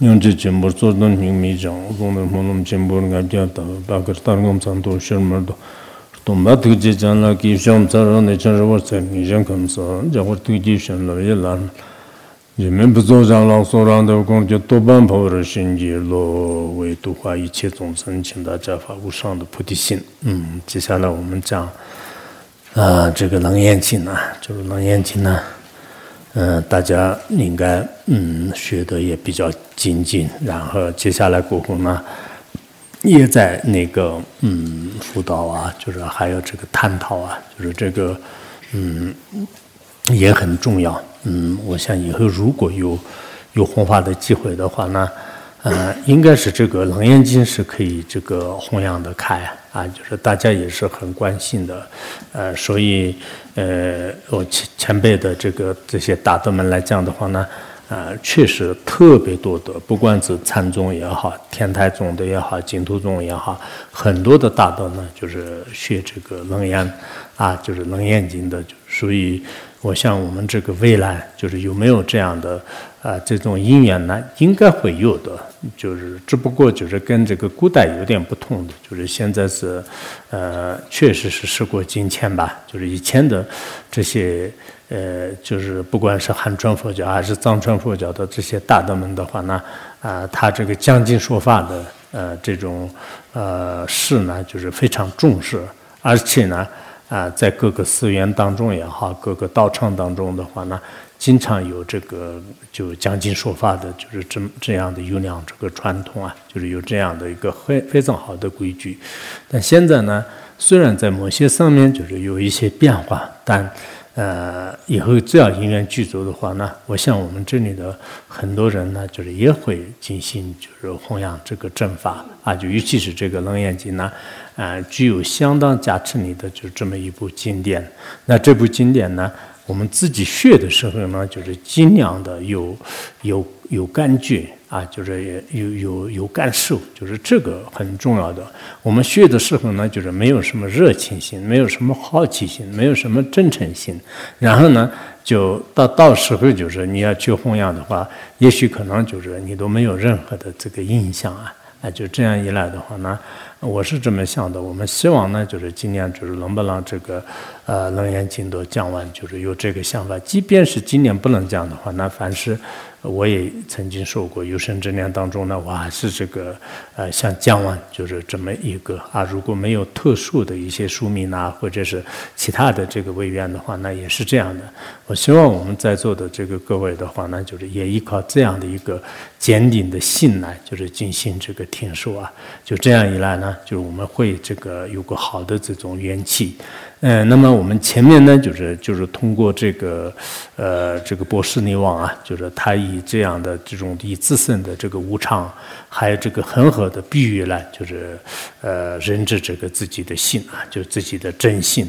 nyung chi chenpo tso dan nyung mi chang, gong dan mo nom chenpo nga pya ta, pa kar tar gom tsan to shir mar do. Tom ba tu chi chan la ki sham tsa ra ne chan rawar tsa mi zhang kam sa, ja war tu chi shan la ye lan. Je men bu zo zhang lang so rang da gong je to ban pa war shin ji lo wei tu hua yi che zong san qing da jia fa wu shang de pu ti xin. 嗯，接下来我们讲啊这个楞严经啊，这个楞严经呢。嗯，大家应该嗯学的也比较精进，然后接下来过后呢，也在那个嗯辅导啊，就是还有这个探讨啊，就是这个嗯也很重要。嗯，我想以后如果有有弘法的机会的话呢。呃，应该是这个《楞严经》是可以这个弘扬的开啊，就是大家也是很关心的，呃，所以呃，我前前辈的这个这些大德们来讲的话呢，呃，确实特别多的，不管是禅宗也好，天台宗的也好，净土宗也好，很多的大德呢，就是学这个楞严啊，就是《楞严经》的，就所以。我想，我们这个未来就是有没有这样的啊这种因缘呢？应该会有的，就是只不过就是跟这个古代有点不同的，就是现在是，呃，确实是时过境迁吧。就是以前的这些呃，就是不管是汉传佛教还是藏传佛教的这些大德们的话呢，啊，他这个讲经说法的呃这种呃事呢，就是非常重视，而且呢。啊，在各个寺院当中也好，各个道场当中的话呢，经常有这个就讲经说法的，就是这这样的优良这个传统啊，就是有这样的一个非非常好的规矩。但现在呢，虽然在某些上面就是有一些变化，但。呃，以后只要因缘具足的话呢，我想我们这里的很多人呢，就是也会进行就是弘扬这个正法啊，就尤其是这个《楞严经》呢，啊，具有相当加持力的，就这么一部经典。那这部经典呢，我们自己学的时候呢，就是尽量的有有有感觉。啊，就是有有有感受，就是这个很重要的。我们学的时候呢，就是没有什么热情心，没有什么好奇心，没有什么真诚心。然后呢，就到到时候就是你要去弘扬的话，也许可能就是你都没有任何的这个印象啊。啊，就这样一来的话呢，我是这么想的。我们希望呢，就是今年就是能不能这个呃楞严经都讲完，就是有这个想法。即便是今年不能讲的话，那凡是。我也曾经说过，有生之年当中呢，我还是这个呃，想讲完就是这么一个啊。如果没有特殊的一些书名啊，或者是其他的这个委员的话，那也是这样的。我希望我们在座的这个各位的话呢，就是也依靠这样的一个坚定的信呢，就是进行这个听说啊。就这样一来呢，就是我们会这个有个好的这种元气。嗯，那么我们前面呢，就是就是通过这个，呃，这个波斯尼王啊，就是他以这样的这种以自身的这个无常，还有这个恒河的比喻来，就是呃，认知这个自己的心啊，就自己的真心，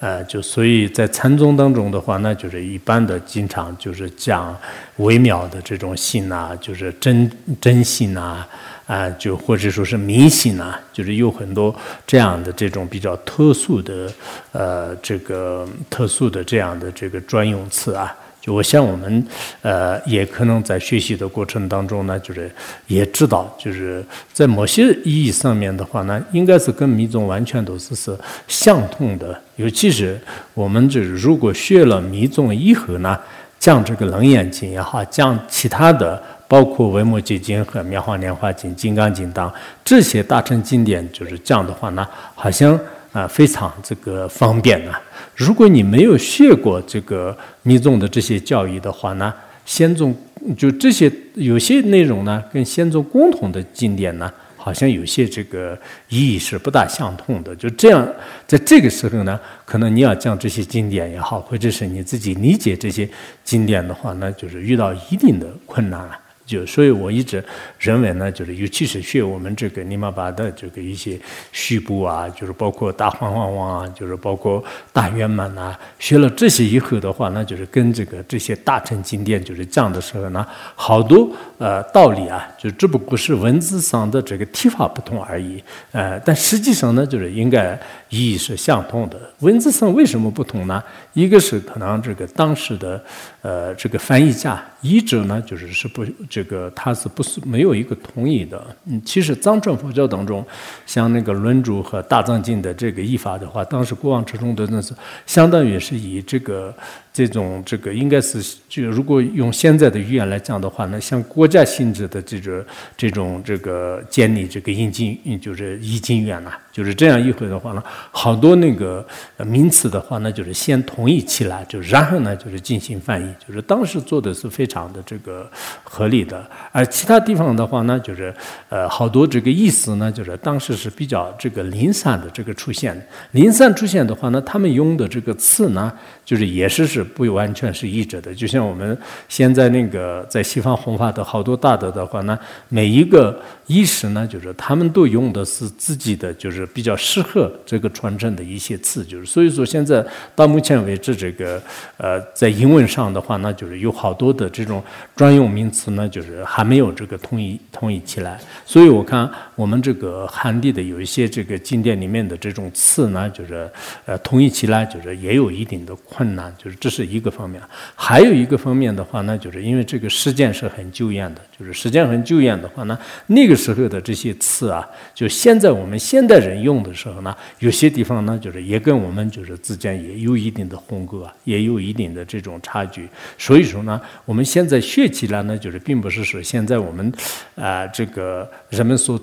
呃，就所以在禅宗当中的话那，就是一般的经常就是讲微妙的这种性呐，就是真真性呐。啊，就或者说是迷信啊，就是有很多这样的这种比较特殊的，呃，这个特殊的这样的这个专用词啊。就我想我们，呃，也可能在学习的过程当中呢，就是也知道，就是在某些意义上面的话呢，应该是跟密宗完全都是是相通的。尤其是我们就是如果学了密宗以后呢，讲这个楞严经也好，讲其他的。包括《维摩诘经》和《妙法莲华经》《金刚经》等这些大乘经典，就是这样的话呢，好像啊非常这个方便啊。如果你没有学过这个密宗的这些教义的话呢，先宗就这些有些内容呢，跟先宗共同的经典呢，好像有些这个意义是不大相同的。就这样，在这个时候呢，可能你要讲这些经典也好，或者是你自己理解这些经典的话那，就是遇到一定的困难了。就所以，我一直认为呢，就是尤其是学我们这个尼玛巴的这个一些虚部啊，就是包括大黄黄王啊，就是包括大圆满呐，学了这些以后的话，那就是跟这个这些大乘经典就是讲的时候呢，好多呃道理啊，就只不过是文字上的这个提法不同而已，呃，但实际上呢，就是应该意义是相同的。文字上为什么不同呢？一个是可能这个当时的呃这个翻译家译者呢，就是是不这个他是不是没有一个同意的？嗯，其实藏传佛教当中，像那个轮主和大藏经的这个译法的话，当时国王之中的那是相当于是以这个。这种这个应该是就如果用现在的语言来讲的话呢，像国家性质的这种这种这个建立这个印经，就是译经院呐，就是这样一回的话呢，好多那个名词的话呢，就是先统一起来，就然后呢就是进行翻译，就是当时做的是非常的这个合理的。而其他地方的话呢，就是呃好多这个意思呢，就是当时是比较这个零散的这个出现，零散出现的话呢，他们用的这个词呢，就是也是是。不完全是一致的，就像我们现在那个在西方弘法的好多大德的话呢，每一个意识呢，就是他们都用的是自己的，就是比较适合这个传承的一些词，就是所以说现在到目前为止，这个呃，在英文上的话，那就是有好多的这种专用名词呢，就是还没有这个统一统一起来。所以我看我们这个汉地的有一些这个经典里面的这种词呢，就是呃统一起来，就是也有一定的困难，就是这。是一个方面，还有一个方面的话呢，就是因为这个时间是很久远的，就是时间很久远的话呢，那个时候的这些词啊，就现在我们现代人用的时候呢，有些地方呢，就是也跟我们就是之间也有一定的鸿沟啊，也有一定的这种差距。所以说呢，我们现在学起来呢，就是并不是说现在我们啊，这个人们所。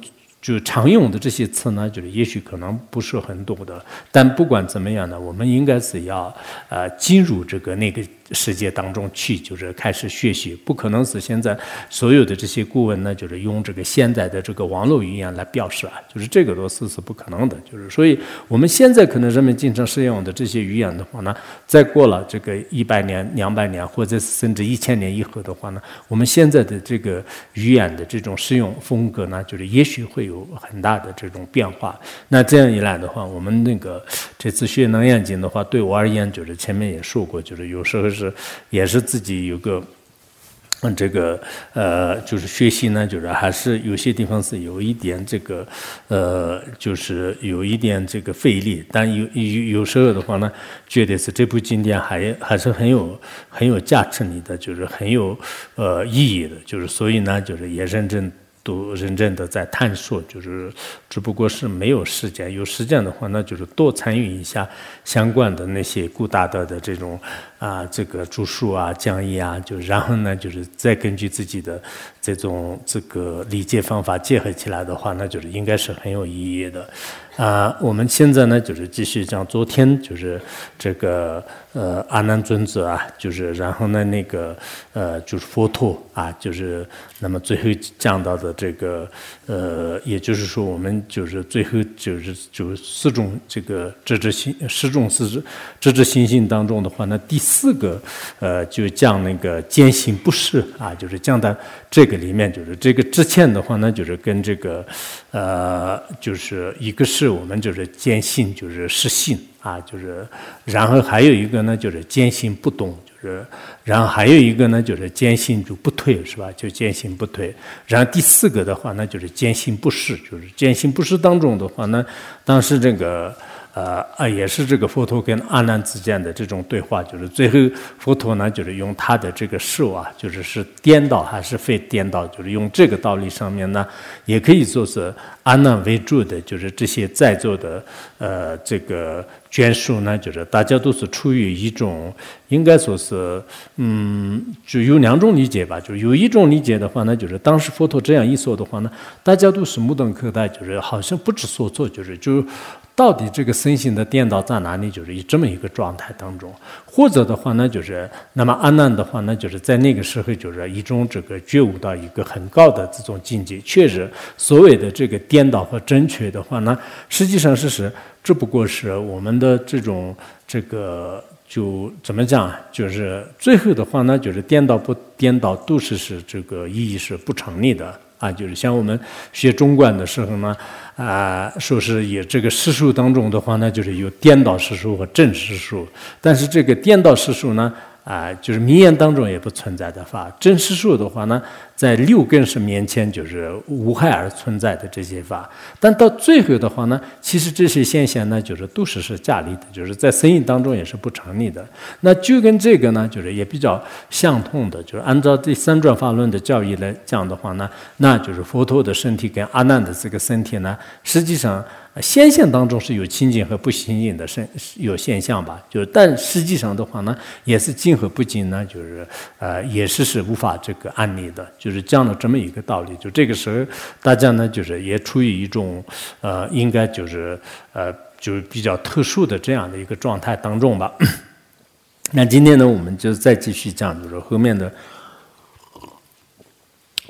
就常用的这些词呢，就是也许可能不是很多的，但不管怎么样呢，我们应该是要呃进入这个那个。世界当中去，就是开始学习，不可能是现在所有的这些顾问呢，就是用这个现在的这个网络语言来表示啊，就是这个都是是不可能的。就是所以我们现在可能人们经常使用的这些语言的话呢，再过了这个一百年、两百年，或者甚至一千年以后的话呢，我们现在的这个语言的这种使用风格呢，就是也许会有很大的这种变化。那这样一来的话，我们那个这次学能眼经的话，对我而言，就是前面也说过，就是有时候。是，也是自己有个，嗯，这个呃，就是学习呢，就是还是有些地方是有一点这个，呃，就是有一点这个费力，但有有有时候的话呢，觉得是这部经典还还是很有很有价值你的，就是很有呃意义的，就是所以呢，就是也认真。都认真的在探索，就是只不过是没有时间。有时间的话，那就是多参与一下相关的那些古大德的这种啊，这个著述啊、讲义啊，就然后呢，就是再根据自己的这种这个理解方法结合起来的话，那就是应该是很有意义的。啊，我们现在呢，就是继续讲昨天就是这个呃阿难尊者啊，就是然后呢那个呃就是佛陀啊，就是那么最后讲到的这个呃，也就是说我们就是最后就是就四种这个智智心十种四智智心性当中的话，那第四个呃就讲那个坚信不是啊，就是讲到这个里面，就是这个之前的话呢，就是跟这个呃就是一个是。我们就是坚信，就是失信啊，就是，然后还有一个呢，就是坚信不动，就是，然后还有一个呢，就是坚信就不退，是吧？就坚信不退。然后第四个的话，那就是坚信不释，就是坚信不释当中的话呢，当时这个。呃啊，也是这个佛陀跟阿难之间的这种对话，就是最后佛陀呢，就是用他的这个事啊，就是是颠倒还是非颠倒，就是用这个道理上面呢，也可以说是阿难为主的，就是这些在座的呃这个眷属呢，就是大家都是出于一种，应该说是嗯，就有两种理解吧，就是有一种理解的话呢，就是当时佛陀这样一说的话呢，大家都是目瞪口呆，就是好像不知所措，就是就。到底这个身心的颠倒在哪里？就是以这么一个状态当中，或者的话呢，就是那么阿难的话呢，就是在那个时候，就是一种这个觉悟到一个很高的这种境界。确实，所谓的这个颠倒和正确的话呢，实际上是是，只不过是我们的这种这个就怎么讲？就是最后的话呢，就是颠倒不颠倒，都是是这个意义是不成立的。啊，就是像我们学中观的时候呢，啊，说是以这个实数当中的话呢，就是有颠倒实数和正实数。但是这个颠倒实数呢，啊，就是名言当中也不存在的法。真实数的话呢，在六根是面前就是无害而存在的这些法。但到最后的话呢，其实这些现象呢，就是都是是假立的，就是在生意当中也是不成立的。那就跟这个呢，就是也比较相通的，就是按照第三转法论的教义来讲的话呢，那就是佛陀的身体跟阿难的这个身体呢，实际上。现象当中是有清净和不清净的现有现象吧，就是但实际上的话呢，也是净和不净呢，就是呃也是是无法这个案例的，就是这样的这么一个道理。就这个时候，大家呢就是也处于一种呃应该就是呃就是比较特殊的这样的一个状态当中吧。那今天呢，我们就再继续讲，就是后面的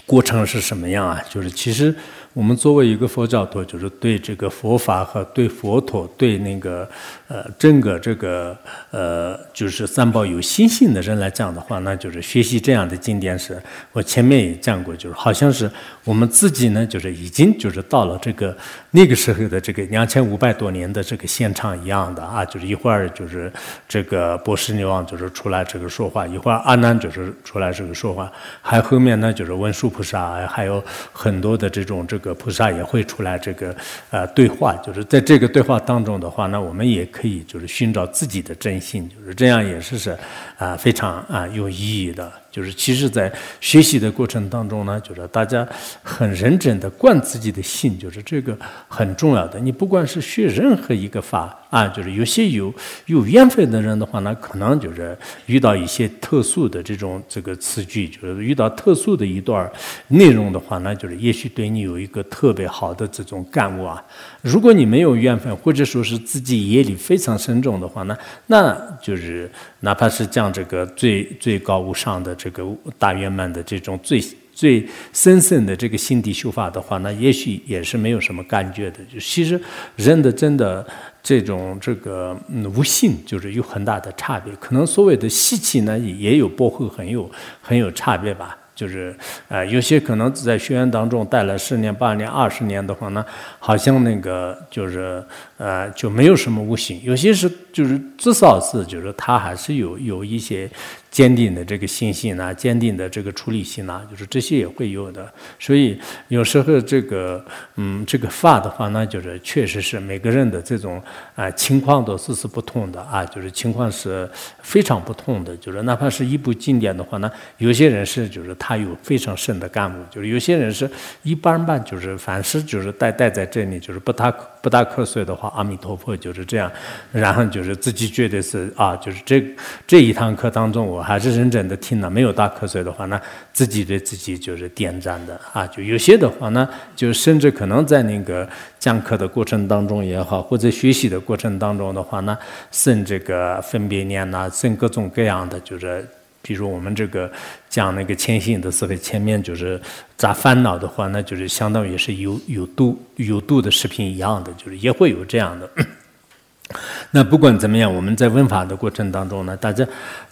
过程是什么样啊？就是其实。我们作为一个佛教徒，就是对这个佛法和对佛陀、对那个呃整个这个呃就是三宝有心性的人来讲的话，那就是学习这样的经典时，我前面也讲过，就是好像是我们自己呢，就是已经就是到了这个那个时候的这个两千五百多年的这个现场一样的啊，就是一会儿就是这个波斯女王就是出来这个说话，一会儿阿难就是出来这个说话，还后面呢就是文殊菩萨，还有很多的这种这个。菩萨也会出来这个呃对话，就是在这个对话当中的话，那我们也可以就是寻找自己的真心，就是这样也是是啊非常啊有意义的。就是其实，在学习的过程当中呢，就是大家很认真的灌自己的心，就是这个很重要的。你不管是学任何一个法啊，就是有些有有缘分的人的话呢，可能就是遇到一些特殊的这种这个词句，就是遇到特殊的一段内容的话呢，就是也许对你有一个特别好的这种感悟啊。如果你没有缘分，或者说是自己业力非常深重的话呢，那就是哪怕是讲这个最最高无上的这。个大圆满的这种最最深深的这个心地修法的话，那也许也是没有什么感觉的。就其实人的真的这种这个嗯无性，就是有很大的差别。可能所谓的习气呢，也有薄厚，很有很有差别吧。就是呃，有些可能在学员当中待了十年、八年、二十年的话呢，好像那个就是呃就没有什么悟性。有些是就是至少是就是他还是有有一些。坚定的这个信心呐，坚定的这个处理心呐，就是这些也会有的。所以有时候这个，嗯，这个法的话呢，就是确实是每个人的这种啊情况都是是不同的啊，就是情况是非常不同的。就是哪怕是一部经典的话呢，有些人是就是他有非常深的感悟，就是有些人是一般般，就是凡是就是待待在这里，就是不打不打瞌睡的话，阿弥陀佛就是这样。然后就是自己觉得是啊，就是这这一堂课当中我。还是认真的听了，没有打瞌睡的话呢，自己对自己就是点赞的啊。就有些的话呢，就甚至可能在那个讲课的过程当中也好，或者学习的过程当中的话呢，生这个分别念呐，生各种各样的，就是比如我们这个讲那个前行的时候，前面就是咋烦恼的话，那就是相当于是有有度有度的视频一样的，就是也会有这样的。那不管怎么样，我们在问法的过程当中呢，大家。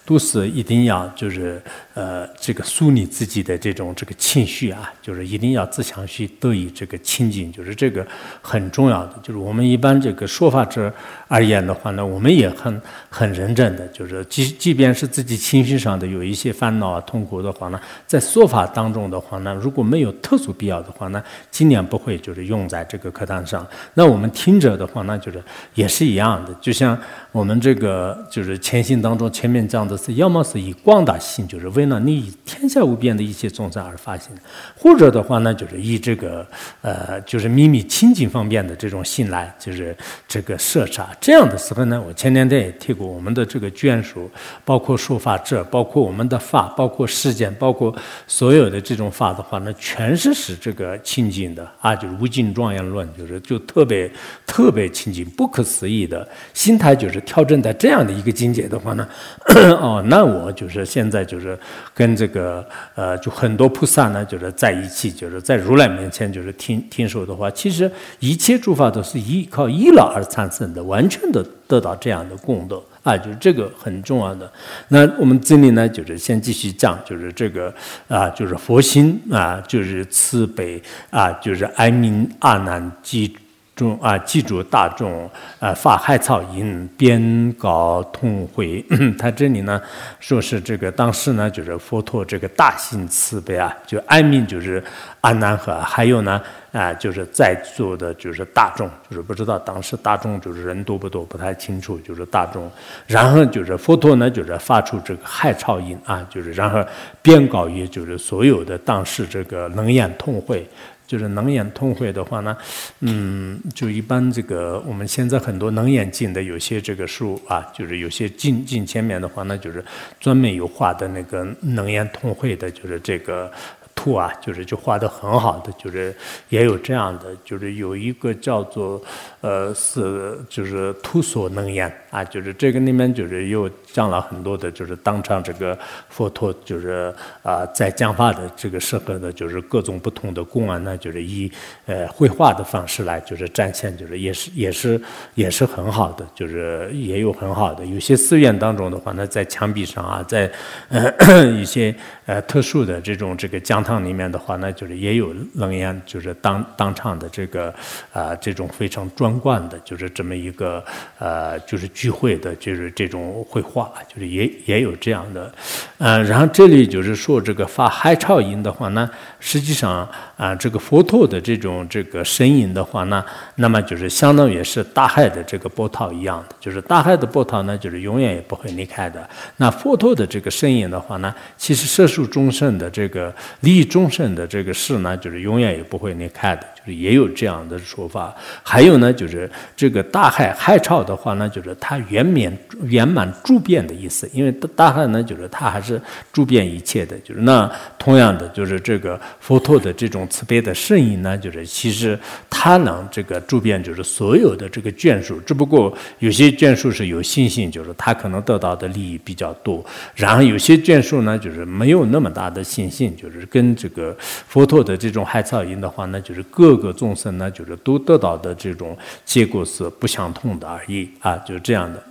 都是一定要就是呃这个梳理自己的这种这个情绪啊，就是一定要自强去得以这个清净，就是这个很重要的。就是我们一般这个说法者而言的话呢，我们也很很认真的，就是即即便是自己情绪上的有一些烦恼啊、痛苦的话呢，在说法当中的话呢，如果没有特殊必要的话呢，尽量不会就是用在这个课堂上。那我们听着的话呢，就是也是一样的，就像我们这个就是前行当中前面讲的。是要么是以广大心，就是为了你天下无边的一切众生而发心；或者的话呢，就是以这个呃，就是秘密清净方面的这种心来，就是这个摄杀。这样的时候呢，我前两天也提过，我们的这个眷属，包括说法者，包括我们的法，包括世间，包括所有的这种法的话呢，全是使这个清净的啊，就是无尽庄严论，就是就特别特别清净、不可思议的心态，就是调整在这样的一个境界的话呢。哦，那我就是现在就是跟这个呃，就很多菩萨呢，就是在一起，就是在如来面前，就是听听说的话，其实一切诸法都是依靠依老而产生的，完全的得到这样的功德啊，就是这个很重要的。那我们这里呢，就是先继续讲，就是这个啊，就是佛心啊，就是慈悲啊，就是哀悯阿难及众啊，记住大众啊，发海草音，边告通会。他这里呢，说是这个当时呢，就是佛陀这个大心慈悲啊，就安民就是阿难和还有呢啊，就是在座的就是大众，就是不知道当时大众就是人多不多，不太清楚，就是大众。然后就是佛陀呢，就是发出这个海草音啊，就是然后边告也就是所有的当时这个能言通会。就是能眼通会的话呢，嗯，就一般这个我们现在很多能眼进的有些这个书啊，就是有些进进前面的话呢，就是专门有画的那个能眼通会的，就是这个。图啊，就是就画的很好的，就是也有这样的，就是有一个叫做呃是就是图所能言啊，就是这个里面就是又讲了很多的，就是当场这个佛陀就是啊在讲话的这个时候的，就是各种不同的公案呢，就是以呃绘画的方式来就是展现，就是也是也是也是很好的，就是也有很好的，有些寺院当中的话呢，在墙壁上啊，在呃一些呃特殊的这种这个讲。堂里面的话呢，就是也有楞严，就是当当场的这个啊，这种非常壮观的，就是这么一个呃，就是聚会的，就是这种绘画，就是也也有这样的。呃，然后这里就是说这个发海潮音的话呢，实际上啊，这个佛陀的这种这个声音的话呢，那么就是相当于是大海的这个波涛一样的，就是大海的波涛呢，就是永远也不会离开的。那佛陀的这个声音的话呢，其实摄受众生的这个利益众生的这个事呢，就是永远也不会离开的，就是也有这样的说法。还有呢，就是这个大海海潮的话呢，就是它圆满圆满诸变的意思。因为大海呢，就是它还是诸变一切的。就是那同样的，就是这个佛陀的这种慈悲的圣音呢，就是其实他能这个诸变，就是所有的这个眷属。只不过有些眷属是有信心，就是他可能得到的利益比较多；然后有些眷属呢，就是没有那么大的信心，就是跟。这个佛陀的这种海草音的话呢，就是各个众生呢，就是都得到的这种结果是不相同的而已啊，就是这样的。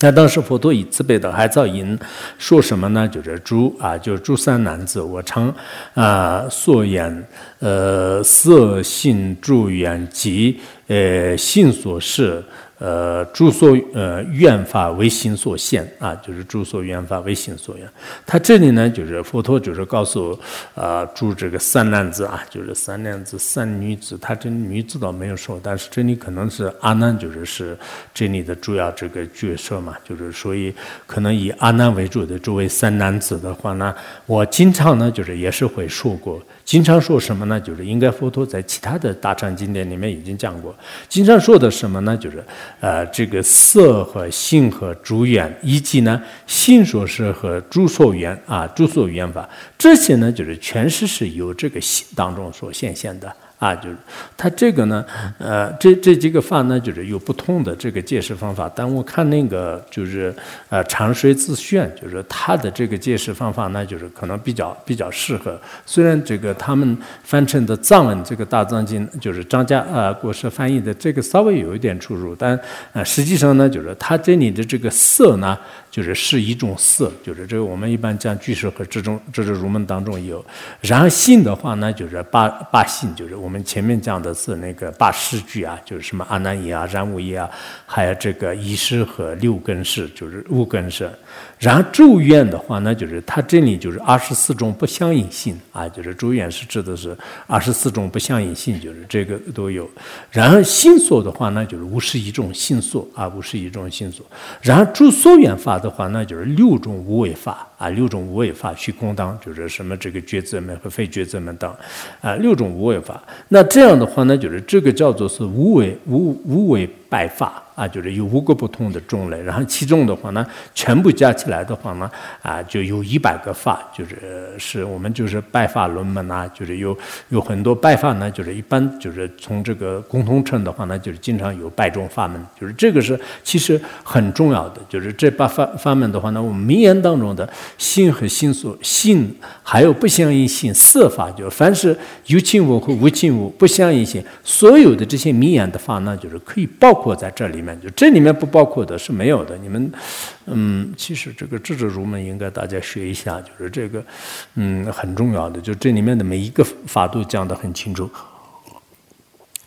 那当时佛陀以慈悲的海造音说什么呢？就是诸啊，就是诸三男子，我常啊所言呃色性诸缘及呃性所示。呃，诸所呃愿法为心所现啊，就是诸所愿法为心所愿。他这里呢，就是佛陀就是告诉啊，诸这个三男子啊，就是三男子、三女子。他这女子倒没有说，但是这里可能是阿难，就是是这里的主要这个角色嘛，就是所以可能以阿难为主的诸位三男子的话呢，我经常呢就是也是会说过。经常说什么呢？就是应该佛陀在其他的大乘经典里面已经讲过。经常说的什么呢？就是呃，这个色和性和诸缘，以及呢性所是和诸所缘啊，诸所缘法，这些呢就是全是是由这个性当中所显现的。啊，就是他这个呢，呃，这这几个法呢，就是有不同的这个解释方法。但我看那个就是呃长水自炫，就是他的这个解释方法呢，就是可能比较比较适合。虽然这个他们翻成的藏文这个大藏经，就是张家呃国师翻译的这个稍微有一点出入，但呃实际上呢，就是他这里的这个色呢。就是是一种色，就是这个我们一般讲句式和这种这种入门当中有。然后性的话呢，就是八八性，就是我们前面讲的是那个八识句啊，就是什么阿难也啊、然无耶啊，还有这个一识和六根识，就是五根识。然后咒怨的话那，就是它这里就是二十四种不相应性啊，就是咒怨是指的是二十四种不相应性，就是这个都有。然后心所的话那，就是五十一种心所啊，五十一种心所。然后诸所缘法的话，那就是六种无为法啊，六种无为法虚空当，就是什么这个抉择门和非抉择门当啊，六种无为法。那这样的话呢，就是这个叫做是无为无无为拜法。啊，就是有五个不同的种类，然后其中的话呢，全部加起来的话呢，啊，就有一百个法，就是是我们就是拜法轮门呐，就是有有很多拜法呢，就是一般就是从这个共同称的话呢，就是经常有拜种法门，就是这个是其实很重要的，就是这八法法门的话呢，我们名言当中的性和性所性，还有不相应性色法，就凡是有情物和无情物不相应性，所有的这些名言的法呢，就是可以包括在这里面。就这里面不包括的是没有的。你们，嗯，其实这个智者入门应该大家学一下，就是这个，嗯，很重要的。就这里面的每一个法都讲得很清楚。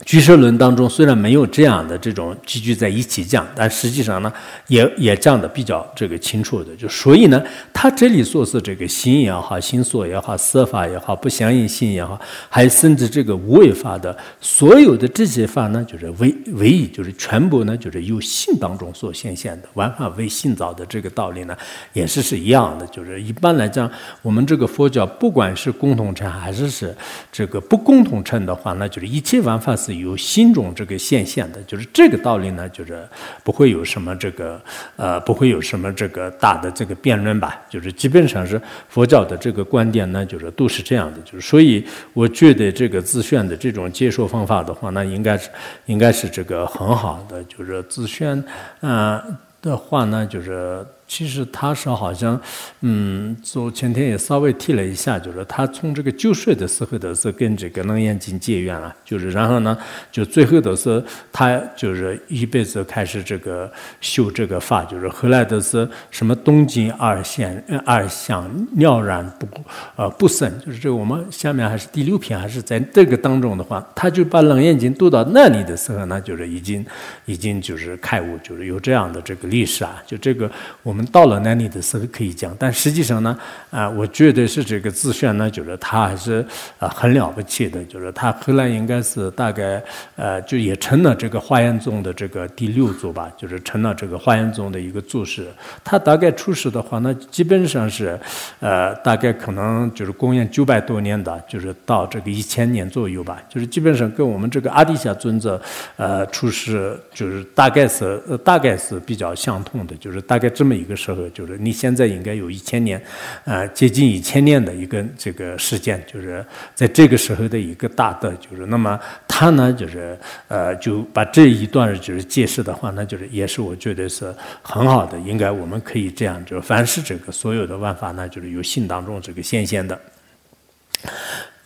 居舍论当中虽然没有这样的这种集聚在一起讲，但实际上呢，也也讲的比较这个清楚的。就所以呢，他这里说是这个心也好，心所也好，色法也好，不相应心也好，还甚至这个无为法的所有的这些法呢，就是唯唯一就是全部呢，就是由性当中所显现的，万法唯性造的这个道理呢，也是是一样的。就是一般来讲，我们这个佛教不管是共同称还是是这个不共同称的话，那就是一切万法是。有心中这个现象的，就是这个道理呢，就是不会有什么这个呃，不会有什么这个大的这个辩论吧。就是基本上是佛教的这个观点呢，就是都是这样的。就是所以我觉得这个自选的这种接受方法的话，那应该是应该是这个很好的。就是自选啊的话呢，就是。其实他是好像，嗯，昨前天也稍微提了一下，就是他从这个就睡的时候都是跟这个楞严经结缘了，就是然后呢，就最后都是他就是一辈子开始这个修这个法，就是后来都是什么东经二现二相了然不呃不生，就是这个我们下面还是第六篇还是在这个当中的话，他就把楞严经读到那里的时候呢，就是已经已经就是开悟，就是有这样的这个历史啊，就这个我们。到了那里的时候可以讲，但实际上呢，啊，我觉得是这个自炫呢，就是他还是啊很了不起的，就是他后来应该是大概呃，就也成了这个华严宗的这个第六祖吧，就是成了这个华严宗的一个祖师。他大概出世的话，那基本上是呃，大概可能就是公元九百多年的，就是到这个一千年左右吧，就是基本上跟我们这个阿底峡尊者呃出世就是大概是大概是比较相同的，就是大概这么一。个个时候就是你现在应该有一千年，呃，接近一千年的一个这个时间，就是在这个时候的一个大的，就是那么他呢，就是呃，就把这一段就是解释的话，那就是也是我觉得是很好的，应该我们可以这样，就凡是这个所有的万法呢，就是由性当中这个显现的。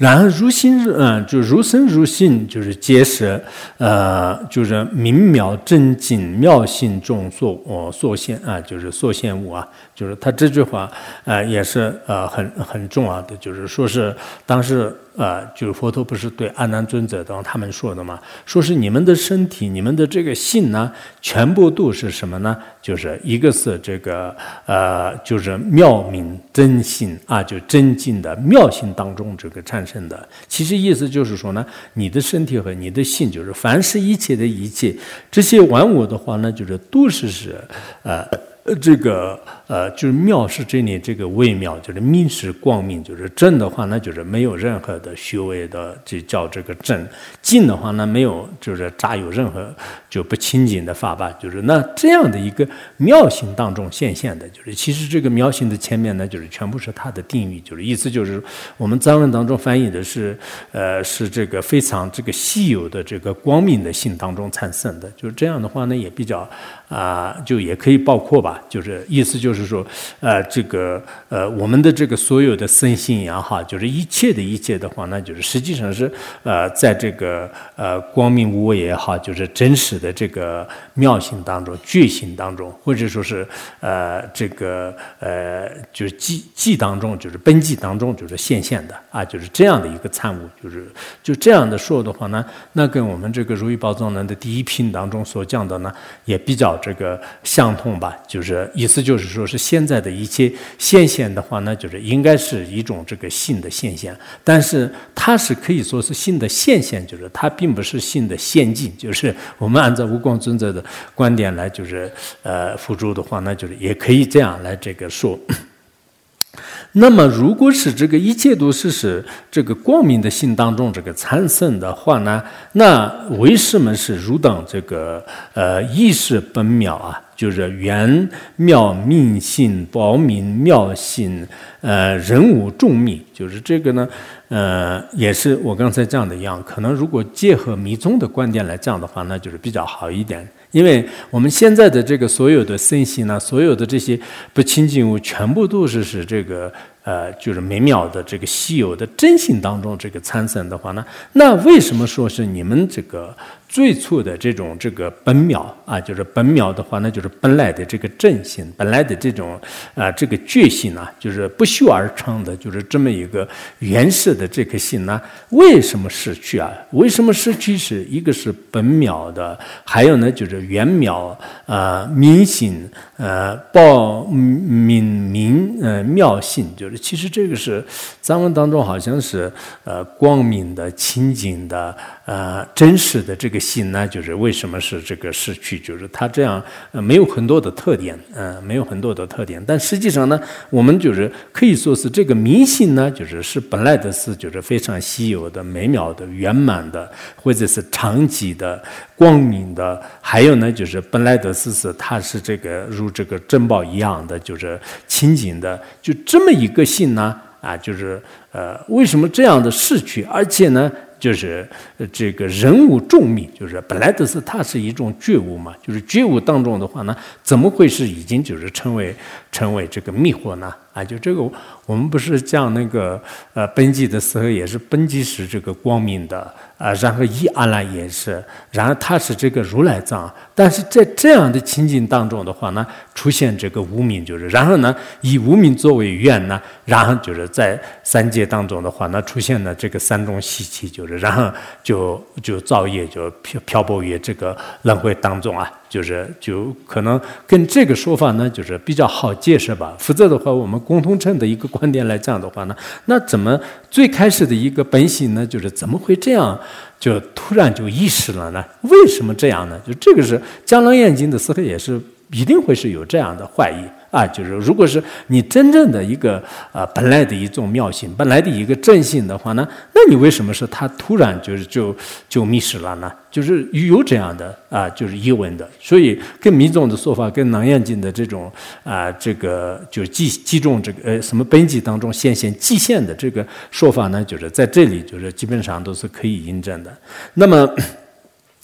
然后如心，嗯，就如身如心，就是皆是，呃，就是明妙正经妙性众所哦所现啊，就是所现物啊，就是他这句话，呃，也是呃很很重要的，就是说是当时。呃，就是佛陀不是对阿难尊者等他们说的嘛？说是你们的身体，你们的这个性呢，全部都是什么呢？就是一个是这个呃，就是妙明真性啊，就真净的妙性当中这个产生的。其实意思就是说呢，你的身体和你的性，就是凡是一切的一切，这些万物的话呢，就是都是是。呃，这个呃，就是妙是这里这个微妙，就是明是光明，就是正的话，那就是没有任何的虚伪的，就叫这个正；净的话呢，没有就是扎有任何就不清净的法吧，就是那这样的一个妙性当中显现的，就是其实这个妙性的前面呢，就是全部是它的定义，就是意思就是我们藏文当中翻译的是，呃，是这个非常这个稀有的这个光明的性当中产生的，就是这样的话呢，也比较啊，就也可以包括吧。就是意思就就是说，呃，这个呃，我们的这个所有的身心也好，就是一切的一切的话，那就是实际上是呃，在这个呃光明无为也好，就是真实的这个妙性当中、觉性当中，或者说是呃这个呃就是寂寂当中，就是本寂当中，就是现现的啊，就是这样的一个产物，就是就这样的说的话呢，那跟我们这个如意宝藏论的第一品当中所讲的呢，也比较这个相同吧，就是意思就是说，是现在的一切现象的话呢，就是应该是一种这个性的现象，但是它是可以说是性的现象，就是它并不是性的现境。就是我们按照无光尊者的观点来，就是呃辅助的话，那就是也可以这样来这个说。那么，如果是这个一切都是是这个光明的心当中这个产生的话呢，那为什么是如等这个呃意识本妙啊？就是圆妙明性保明妙性呃人无众密，就是这个呢，呃，也是我刚才讲的一样。可能如果结合迷宗的观点来讲的话，那就是比较好一点。因为我们现在的这个所有的身心呢，所有的这些不清净物，全部都是是这个呃，就是美妙的这个稀有的真性当中这个参生的话呢，那为什么说是你们这个？最初的这种这个本妙啊，就是本妙的话，那就是本来的这个正性，本来的这种啊这个觉性呢，就是不修而成的，就是这么一个原始的这颗心呢，为什么失去啊？为什么失去？是一个是本妙的，还有呢就是原妙啊明性呃报明明呃妙性，就是其实这个是藏文当中好像是呃光明的、清净的、呃真实的这个。心呢，就是为什么是这个失去？就是它这样呃没有很多的特点，嗯，没有很多的特点。但实际上呢，我们就是可以说是这个明心呢，就是是本来的是就是非常稀有的、美妙的、圆满的，或者是长期的、光明的。还有呢，就是本来的是是它是这个如这个珍宝一样的，就是清净的。就这么一个心呢，啊，就是呃，为什么这样的逝去？而且呢？就是这个人物重密，就是本来都是它是一种觉悟嘛，就是觉悟当中的话呢，怎么会是已经就是成为成为这个迷惑呢？啊，就这个我们不是讲那个呃本机的时候，也是本机是这个光明的。啊，然后一阿兰也是，然后他是这个如来藏，但是在这样的情景当中的话呢，出现这个无名，就是然后呢，以无名作为愿呢，然后就是在三界当中的话，那出现了这个三种习气，就是然后就就造业，就漂漂泊于这个轮回当中啊。就是就可能跟这个说法呢，就是比较好解释吧。否则的话，我们共同称的一个观点来讲的话呢，那怎么最开始的一个本性呢？就是怎么会这样，就突然就意识了呢？为什么这样呢？就这个是《江郎眼睛的时候也是一定会是有这样的怀疑。啊，就是如果是你真正的一个啊本来的一种妙性，本来的一个正性的话呢，那你为什么是他突然就是就就迷失了呢？就是有这样的啊，就是疑问的。所以跟密宗的说法，跟南严经的这种啊这个就是记记中这个呃什么本纪当中现现记现的这个说法呢，就是在这里就是基本上都是可以印证的。那么。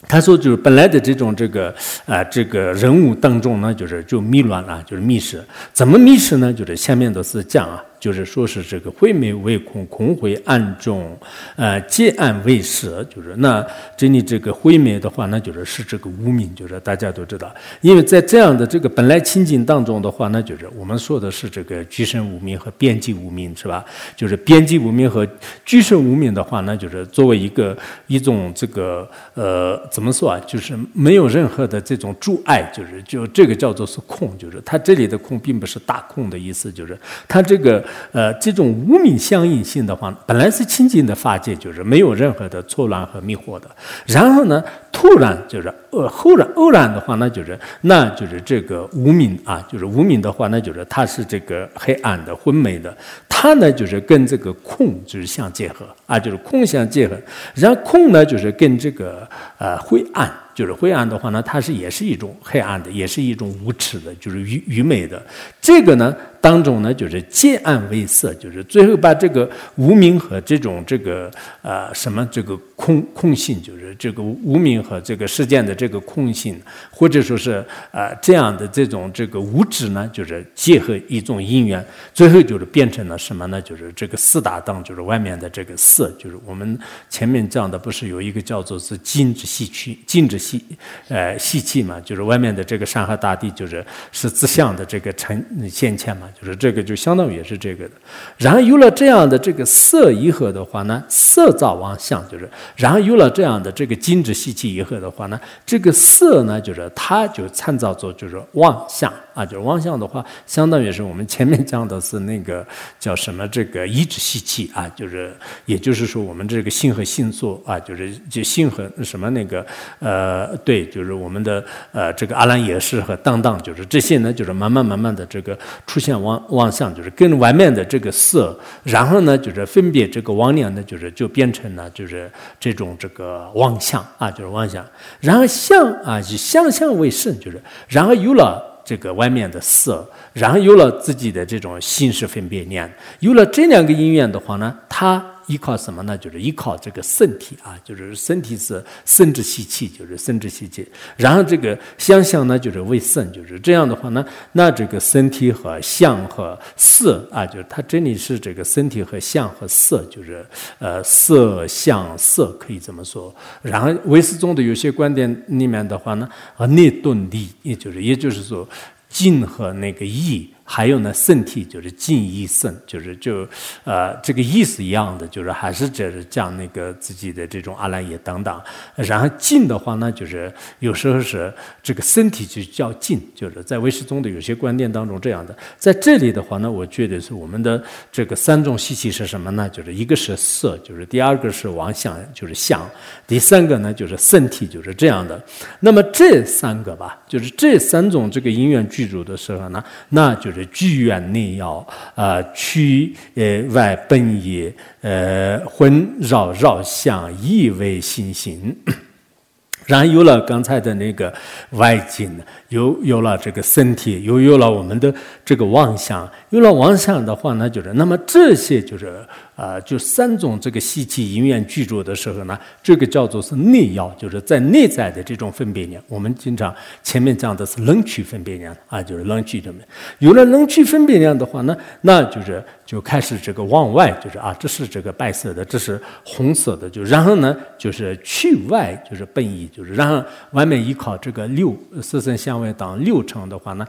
他说，就是本来的这种这个啊，这个人物当中呢，就是就迷乱了，就是迷失。怎么迷失呢？就是下面都是讲啊。就是说是这个灰昧为空，空灰暗中，呃，皆暗为实。就是那这里这个灰昧的话，那就是是这个无名，就是大家都知道。因为在这样的这个本来清净当中的话，那就是我们说的是这个居身无名和边际无名，是吧？就是边际无名和居身无名的话，那就是作为一个一种这个呃，怎么说啊？就是没有任何的这种阻碍，就是就这个叫做是空，就是它这里的空并不是大空的意思，就是它这个。呃，这种无名相应性的话，本来是清净的法界，就是没有任何的错乱和迷惑的。然后呢，突然就是呃，忽然偶然的话，那就是那就是这个无名啊，就是无名的话，那就是它是这个黑暗的、昏昧的。它呢，就是跟这个空就是相结合啊，就是空相结合。然后空呢，就是跟这个呃灰暗。就是灰暗的话呢，它是也是一种黑暗的，也是一种无耻的，就是愚愚昧的。这个呢当中呢，就是借暗为色，就是最后把这个无名和这种这个呃什么这个空空性，就是这个无名和这个事件的这个空性，或者说是呃这样的这种这个无知呢，就是结合一种因缘，最后就是变成了什么呢？就是这个四大当，就是外面的这个色，就是我们前面讲的不是有一个叫做是金之细区，金之。细，呃，细气嘛，就是外面的这个山河大地，就是是自相的这个呈现前嘛，就是这个就相当于也是这个的。然后有了这样的这个色以后的话呢，色造妄相，就是然后有了这样的这个精致细气以后的话呢，这个色呢，就是它就参照作就是妄相啊，就是妄想的话，相当于是我们前面讲的是那个叫什么这个一指吸气啊，就是也就是说我们这个性和性素啊，就是就性和什么那个呃。对，就是我们的呃，这个阿兰也是和当当，就是这些呢，就是慢慢慢慢的这个出现妄妄想，就是跟外面的这个色，然后呢，就是分别这个妄念呢，就是就变成了就是这种这个妄想啊，就是妄想，然后相啊以相相为胜，就是然后有了这个外面的色，然后有了自己的这种心识分别念，有了这两个因缘的话呢，它。依靠什么呢？就是依靠这个身体啊，就是身体是生殖吸气，就是生殖吸气。然后这个相相呢，就是为肾，就是这样的话呢，那这个身体和相和色啊，就是它这里是这个身体和相和色，就是呃色相色可以这么说。然后唯识中的有些观点里面的话呢，啊内顿力，也就是也就是说静和那个意。还有呢，圣体就是静一圣，就是就呃这个意思一样的，就是还是就是讲那个自己的这种阿赖耶等等。然后静的话呢，就是有时候是这个身体就叫静，就是在唯识宗的有些观念当中这样的。在这里的话呢，我觉得是我们的这个三种习气是什么呢？就是一个是色，就是第二个是王相，就是相，第三个呢就是身体，就是这样的。那么这三个吧，就是这三种这个因缘具足的时候呢，那就是。聚远内要，呃，区呃外本也，呃混绕绕相，意为心行。然后有了刚才的那个外境，有有了这个身体，又有了我们的这个妄想，有了妄想的话，那就是那么这些就是。啊，就三种这个细气因缘具足的时候呢，这个叫做是内要，就是在内在的这种分别念。我们经常前面讲的是冷区分别念啊，就是冷区这么。有了冷区分别念的话呢，那就是就开始这个往外，就是啊，这是这个白色的，这是红色的，就然后呢，就是去外，就是本意，就是然后外面依靠这个六色声香味当六成的话呢。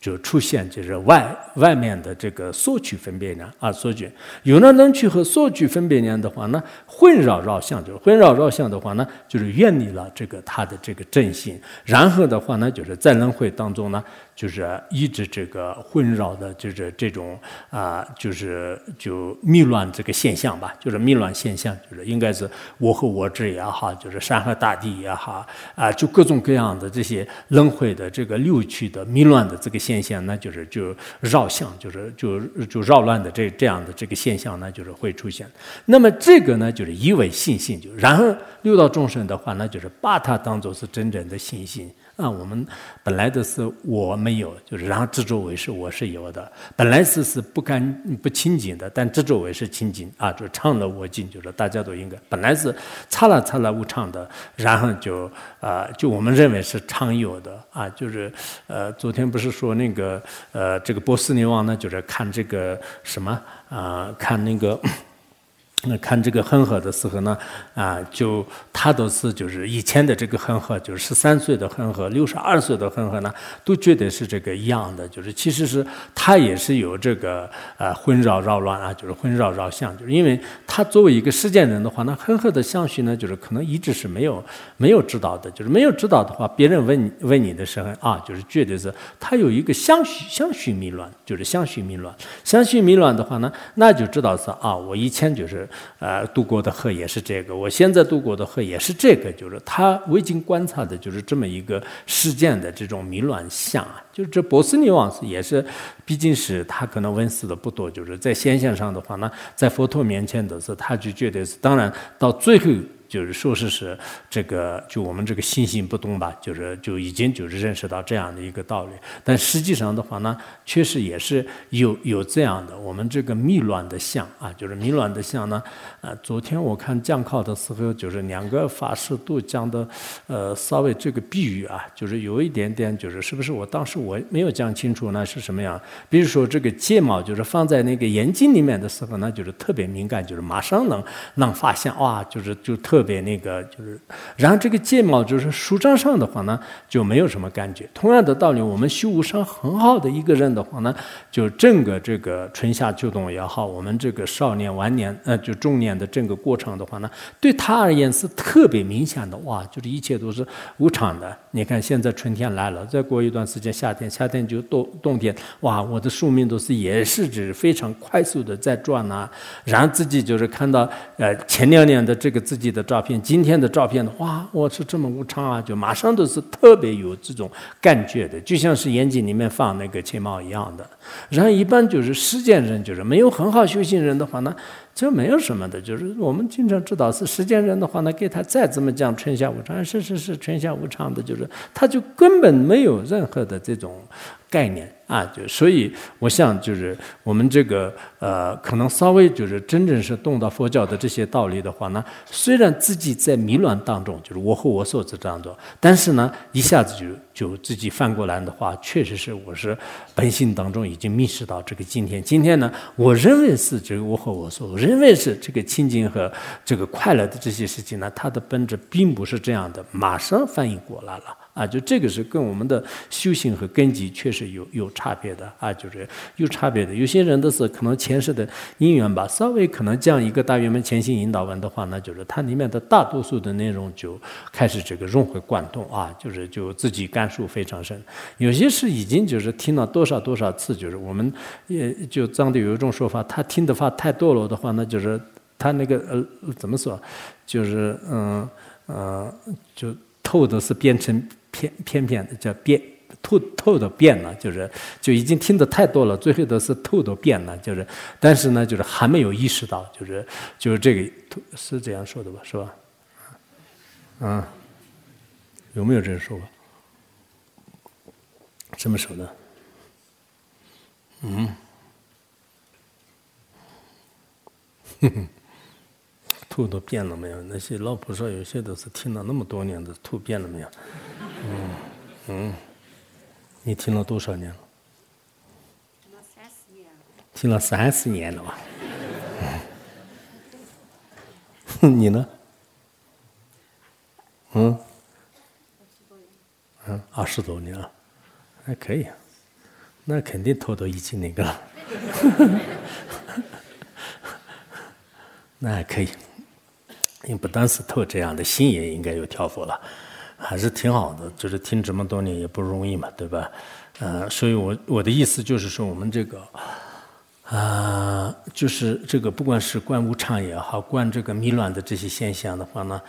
就出现就是外外面的这个索取分别念啊，索取有了能取和索取分别念的话呢，混扰绕相就是混扰绕相的话呢，就是远离了这个它的这个正性，然后的话呢，就是在轮回当中呢。就是一直这个混扰的，就是这种啊，就是就迷乱这个现象吧，就是迷乱现象，就是应该是我和我之也好，就是山河大地也好啊，就各种各样的这些轮回的这个六趣的迷乱的这个现象，那就是就绕相，就是就就扰乱的这这样的这个现象呢，就是会出现。那么这个呢，就是以为信心，就然后六道众生的话，那就是把它当做是真正的信心。啊，我们本来的是我没有，就是然后执着为是我是有的，本来是是不干不清净的，但执着为是清净啊，就唱了我净，就是大家都应该本来是擦了擦了无常的，然后就啊，就我们认为是常有的啊，就是呃，昨天不是说那个呃，这个波斯尼王呢，就是看这个什么啊，看那个。那看这个恒河的时候呢，啊，就他都是就是以前的这个恒河，就是十三岁的恒河，六十二岁的恒河呢，都觉得是这个一样的，就是其实是他也是有这个呃混扰扰乱啊，就是混扰扰相，就是因为他作为一个世间人的话，那恒河的相续呢，就是可能一直是没有没有知道的，就是没有知道的话，别人问你问你的时候啊，就是觉得是他有一个相续相续迷乱，就是相续迷乱，相续迷乱的话呢，那就知道是啊，我以前就是。呃，渡过的河也是这个，我现在渡过的河也是这个，就是他未经观察的，就是这么一个事件的这种迷乱相啊。就是这波斯尼王是也是，毕竟是他可能问世的不多，就是在现象上的话呢，在佛陀面前的是，他就觉得是，当然到最后。就是说是是这个，就我们这个信心不动吧，就是就已经就是认识到这样的一个道理。但实际上的话呢，确实也是有有这样的，我们这个迷乱的相啊，就是迷乱的相呢。啊，昨天我看讲考的时候，就是两个法师都讲的，呃，稍微这个比喻啊，就是有一点点，就是是不是我当时我没有讲清楚呢？是什么样？比如说这个睫毛，就是放在那个眼睛里面的时候呢，就是特别敏感，就是马上能能发现哇，就是就特。特别那个就是，然后这个睫毛就是舒张上的话呢，就没有什么感觉。同样的道理，我们修无上很好的一个人的话呢，就整个这个春夏秋冬也好，我们这个少年晚年呃，就中年的整个过程的话呢，对他而言是特别明显的哇，就是一切都是无常的。你看现在春天来了，再过一段时间夏天，夏天就冬冬天，哇，我的寿命都是也是指非常快速的在转啊。然后自己就是看到呃前两年的这个自己的。照片，今天的照片，哇，我是这么无常啊，就马上都是特别有这种感觉的，就像是眼睛里面放那个睫毛一样的。然后一般就是世间人，就是没有很好修行人的话呢。这没有什么的，就是我们经常知道是世间人的话呢，给他再怎么讲春夏无常，是是是春夏无常的，就是他就根本没有任何的这种概念。啊，就所以我想就是我们这个呃，可能稍微就是真正是动到佛教的这些道理的话呢，虽然自己在迷乱当中，就是我和我所知当中，但是呢，一下子就就自己翻过来的话，确实是我是本性当中已经迷失到这个今天。今天呢，我认为是这个我和我所，认为是这个清净和这个快乐的这些事情呢，它的本质并不是这样的，马上反应过来了。啊，就这个是跟我们的修行和根基确实有有差别的啊，就是有差别的。有些人的是可能前世的因缘吧，稍微可能讲一个大圆满前行引导文的话，那就是它里面的大多数的内容就开始这个融会贯通啊，就是就自己感受非常深。有些是已经就是听了多少多少次，就是我们也就藏地有一种说法，他听的话太多了的话，那就是他那个呃怎么说，就是嗯嗯就透的是变成。偏偏偏的叫变透透的变了，就是就已经听得太多了，最后都是透都变了，就是但是呢，就是还没有意识到，就是就是这个是这样说的吧，是吧？嗯，有没有这样说法？什么说的？嗯，哼哼，吐都变了没有？那些老菩萨有些都是听了那么多年的，吐变了没有？嗯嗯，你听了多少年了？听了三十年了。听了三十年了吧？你呢？嗯？嗯，二十多年了，还可以。那肯定偷偷已经那个了。那还可以，你不单是透这样的心，也应该有条佛了。还是挺好的，就是听这么多年也不容易嘛，对吧？呃，所以我我的意思就是说，我们这个啊，就是这个不管是观无常也好，观这个迷乱的这些现象的话呢，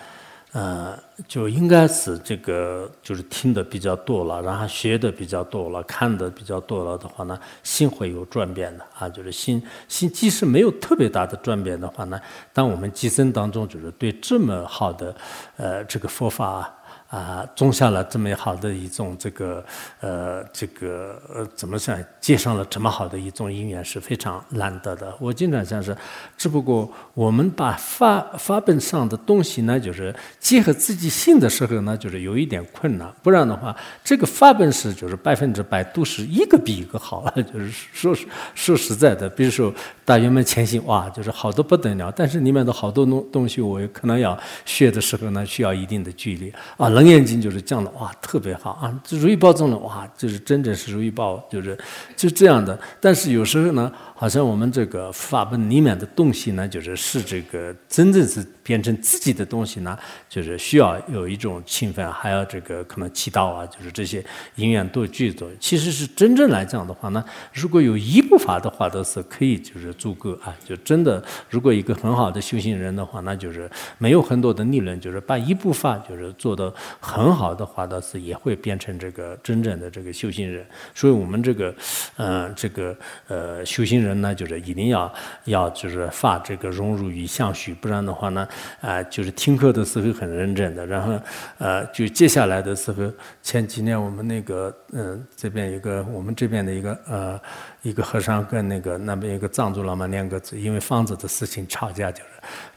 呃，就应该是这个就是听的比较多了，然后学的比较多了，看的比较多了的话呢，心会有转变的啊，就是心心即使没有特别大的转变的话呢，当我们今生当中就是对这么好的呃这个佛法。啊种下了这么好的一种这个呃，这个呃，怎么算？结上了这么好的一种姻缘是非常难得的。我经常想是，只不过我们把法法本上的东西呢，就是结合自己信的时候呢，就是有一点困难。不然的话，这个法本是就是百分之百都是一个比一个好了。就是说说实在的，比如说大圆满前行，哇，就是好的不得了。但是里面的好多东东西，我可能要学的时候呢，需要一定的距离啊。楞严经就是讲的哇，特别好啊！这如意宝中的哇，就是真正是如意宝，就是就这样的。但是有时候呢。好像我们这个法本里面的东西呢，就是是这个真正是变成自己的东西呢，就是需要有一种勤奋，还要这个可能祈祷啊，就是这些因缘都具足。其实是真正来讲的话呢，如果有一部法的话，都是可以就是足够啊。就真的，如果一个很好的修行人的话，那就是没有很多的理论，就是把一部法就是做到很好的话，倒是也会变成这个真正的这个修行人。所以我们这个，嗯，这个呃修行人。呢，就是一定要要就是发这个融入于相许，不然的话呢，啊，就是听课的时候很认真的，然后呃，就接下来的时候，前几年我们那个嗯，这边一个我们这边的一个呃一个和尚跟那个那边一个藏族老妈两个，因为房子的事情吵架就是。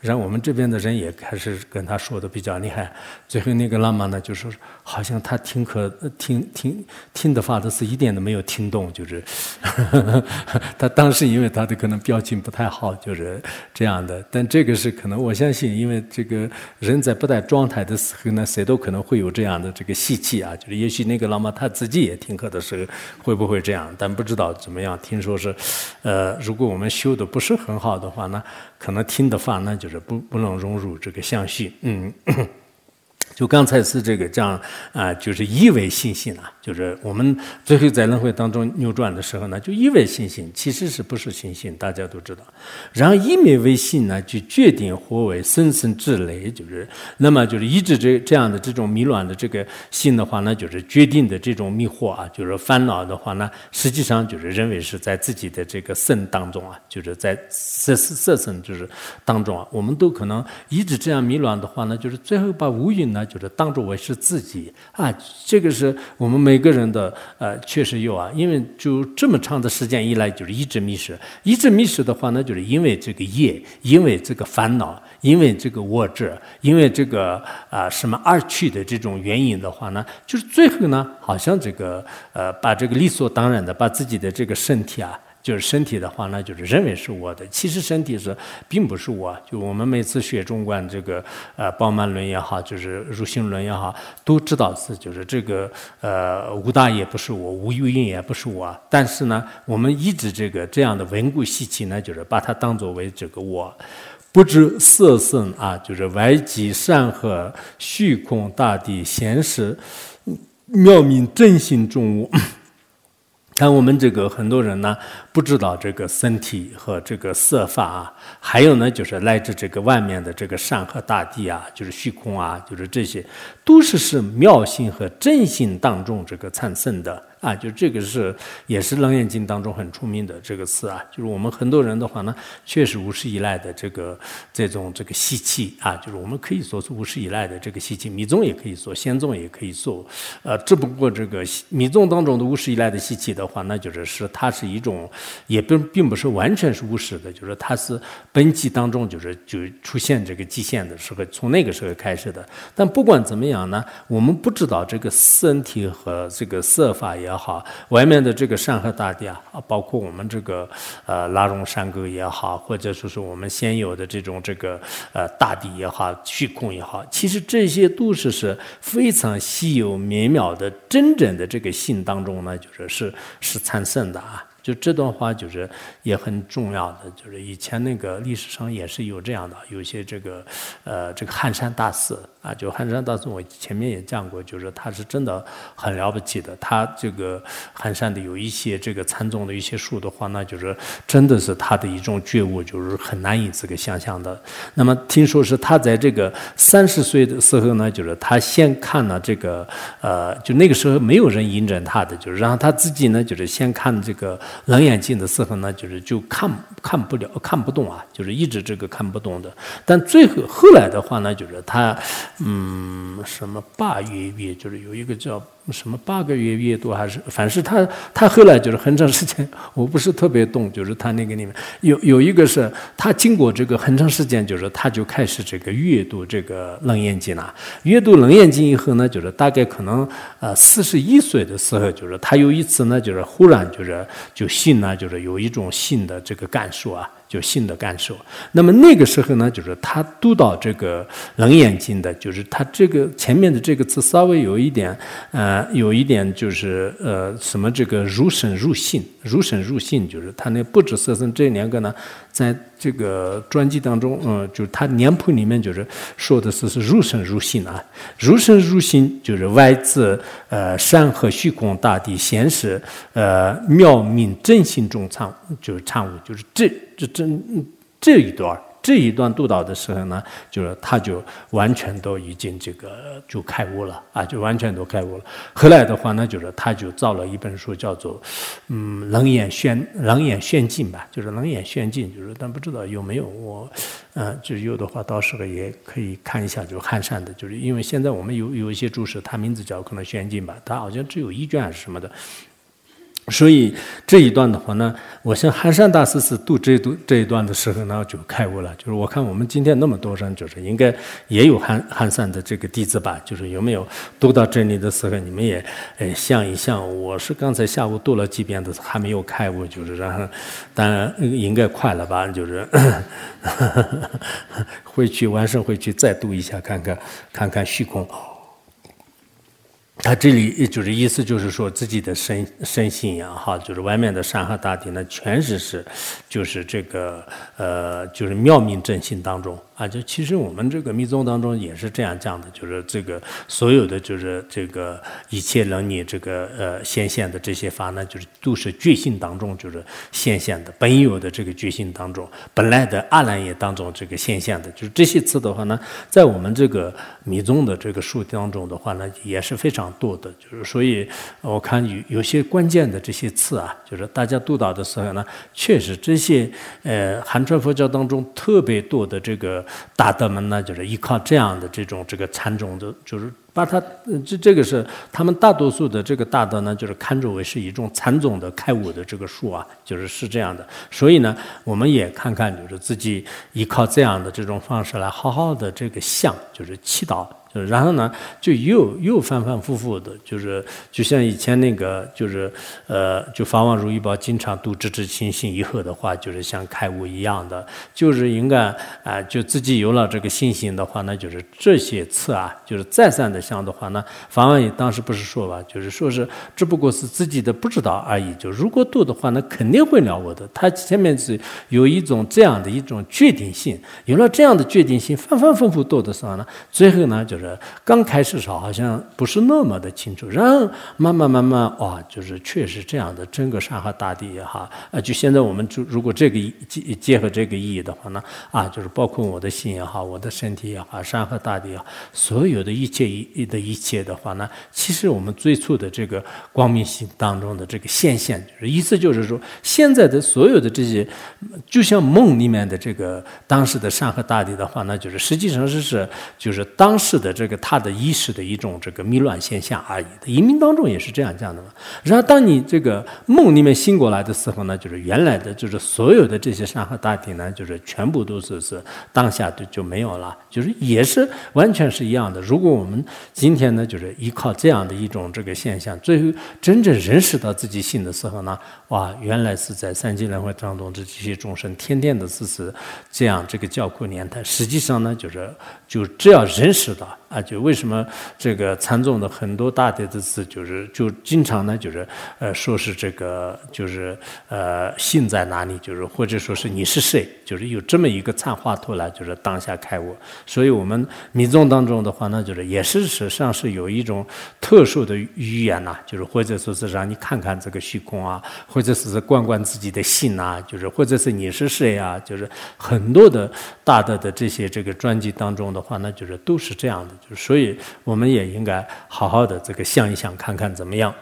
然后我们这边的人也开始跟他说的比较厉害，最后那个喇嘛呢就是，好像他听课听听听的话都是一点都没有听懂，就是 他当时因为他的可能表情不太好，就是这样的。但这个是可能我相信，因为这个人在不在状态的时候呢，谁都可能会有这样的这个习气啊，就是也许那个喇嘛他自己也听课的时候会不会这样，但不知道怎么样。听说是，呃，如果我们修的不是很好的话呢，可能听的话。那就是不不能融入这个相续，嗯。就刚才是这个讲啊，就是以为信心啊，就是我们最后在轮回当中扭转的时候呢，就以为信心，其实是不是信心，大家都知道。然后一昧为信呢，就决定何为生生之类，就是那么就是一直这这样的这种迷乱的这个心的话呢，就是决定的这种迷惑啊，就是烦恼的话呢，实际上就是认为是在自己的这个身当中啊，就是在色色身就是当中啊，我们都可能一直这样迷乱的话呢，就是最后把无云呢。就是当作为是自己啊，这个是我们每个人的呃，确实有啊，因为就这么长的时间以来，就是一直迷失，一直迷失的话呢，就是因为这个业，因为这个烦恼，因为这个我执，因为这个啊什么二趣的这种原因的话呢，就是最后呢，好像这个呃，把这个理所当然的把自己的这个身体啊。就是身体的话呢，就是认为是我的，其实身体是并不是我。就我们每次学中观这个呃《宝曼论》也好，就是《入心论》也好，都知道是就是这个呃无大也不是我，无有因也不是我。但是呢，我们一直这个这样的文固习气呢，就是把它当作为这个我，不知色身啊，就是外极山河、虚空大地、现实妙明真心中物。但我们这个很多人呢，不知道这个身体和这个色法啊，还有呢，就是来自这个外面的这个山河大地啊，就是虚空啊，就是这些，都是是妙性和真性当中这个产生的。啊，就这个是也是《楞严经》当中很出名的这个词啊，就是我们很多人的话呢，确实无始以来的这个这种这个习气啊，就是我们可以说是无始以来的这个习气，密宗也可以说，仙宗也可以说，呃，只不过这个密宗当中的无始以来的习气的话，那就是是它是一种，也并并不是完全是无始的，就是它是本际当中就是就出现这个极限的时候，从那个时候开始的。但不管怎么样呢，我们不知道这个身体和这个色法也。也好，外面的这个山河大地啊，包括我们这个呃拉荣山沟也好，或者说是我们现有的这种这个呃大地也好，虚空也好，其实这些都是是非常稀有绵渺的真正的这个性当中呢，就是是是产生的啊。就这段话就是也很重要的，就是以前那个历史上也是有这样的，有些这个呃这个汉山大师啊，就寒山大师我前面也讲过，就是他是真的很了不起的。他这个寒山的有一些这个禅宗的一些书的话，那就是真的是他的一种觉悟，就是很难以这个想象的。那么听说是他在这个三十岁的时候呢，就是他先看了这个呃，就那个时候没有人引证他的，就是然后他自己呢，就是先看这个。冷眼睛的时候呢，就是就看看不了，看不懂啊，就是一直这个看不懂的。但最后后来的话呢，就是他，嗯，什么八月月，就是有一个叫。什么八个月阅读还是，反正他他后来就是很长时间，我不是特别懂，就是他那个里面有有一个是他经过这个很长时间，就是他就开始这个阅读这个《楞严经》了。阅读《楞严经》以后呢，就是大概可能呃四十一岁的时候，就是他有一次呢，就是忽然就是就信呢，就是有一种新的这个感受啊。就性的感受。那么那个时候呢，就是他读到这个《楞严经》的，就是他这个前面的这个字稍微有一点，呃，有一点就是呃什么这个如神入信，如神入信，就是他那不止色身这两个呢，在。这个专辑当中，嗯，就是他年谱里面就是说的是是入神入心啊，入神入心就是外自呃山河虚空大地现实呃妙明真心中藏就是参悟，就是这这这这一段这一段督导的时候呢，就是他就完全都已经这个就开悟了啊，就完全都开悟了。后来的话呢，就是他就造了一本书，叫做嗯《冷眼宣冷眼宣经》吧，就是《冷眼宣经》，就是但不知道有没有我，嗯，就是有的话到时候也可以看一下，就是汉山的，就是因为现在我们有有一些注释，它名字叫可能宣经吧，它好像只有一卷还是什么的。所以这一段的话呢，我像寒山大师是读这读这一段的时候呢，就开悟了。就是我看我们今天那么多人，就是应该也有寒寒山的这个弟子吧？就是有没有读到这里的时候，你们也呃想一想。我是刚才下午读了几遍的，还没有开悟，就是然后当然应该快了吧？就是 回去晚上回去再读一下，看看看看虚空。他这里就是意思，就是说自己的身身心呀，哈，就是外面的山河大地呢，全是是，就是这个呃，就是妙明真心当中。啊，就其实我们这个密宗当中也是这样讲的，就是这个所有的就是这个一切能你这个呃显现的这些法呢，就是都是觉性当中就是显现的，本有的这个觉性当中，本来的阿赖耶当中这个显现的，就是这些词的话呢，在我们这个密宗的这个书当中的话呢，也是非常多的，就是所以我看有有些关键的这些词啊，就是大家读到的时候呢，确实这些呃汉传佛教当中特别多的这个。大德们呢，就是依靠这样的这种这个禅宗的，就是把它这这个是他们大多数的这个大德呢，就是看作为是一种禅宗的开悟的这个术啊，就是是这样的。所以呢，我们也看看，就是自己依靠这样的这种方式来好好的这个向，就是祈祷。然后呢，就又又反反复复的，就是就像以前那个，就是呃，就法王如意宝经常读“直至清醒”以后的话，就是像开悟一样的，就是应该啊，就自己有了这个信心的话，那就是这些次啊，就是再三的想的话呢，法王也当时不是说吧，就是说是只不过是自己的不知道而已。就如果读的话，那肯定会了我的。他前面是有一种这样的一种决定性，有了这样的决定性，反反复复读的时候呢，最后呢就是。刚开始时候好像不是那么的清楚，然后慢慢慢慢哇，就是确实这样的，整个山河大地哈，啊，就现在我们就如果这个结结合这个意义的话呢，啊，就是包括我的心也好，我的身体也好，山河大地也好，所有的一切一的一切的话呢，其实我们最初的这个光明心当中的这个现象，就是意思就是说，现在的所有的这些，就像梦里面的这个当时的山河大地的话，那就是实际上是是就是当时的。这个他的意识的一种这个迷乱现象而已。移民当中也是这样讲的嘛。然后当你这个梦里面醒过来的时候呢，就是原来的就是所有的这些山河大地呢，就是全部都是是当下就就没有了，就是也是完全是一样的。如果我们今天呢，就是依靠这样的一种这个现象，最后真正认识到自己性的时候呢，哇，原来是在三界轮回当中这些众生天天的是是这样这个叫苦年代。实际上呢，就是就只要认识到。啊，就为什么这个禅宗的很多大德的字，就是就经常呢，就是呃，说是这个，就是呃，心在哪里，就是或者说是你是谁，就是有这么一个禅话图来，就是当下开悟。所以我们密宗当中的话呢，就是也是实际上是有一种特殊的语言呐，就是或者说是让你看看这个虚空啊，或者是观观自己的心呐，就是或者是你是谁啊，就是很多的大德的这些这个专辑当中的话，那就是都是这样的。所以，我们也应该好好的这个想一想，看看怎么样。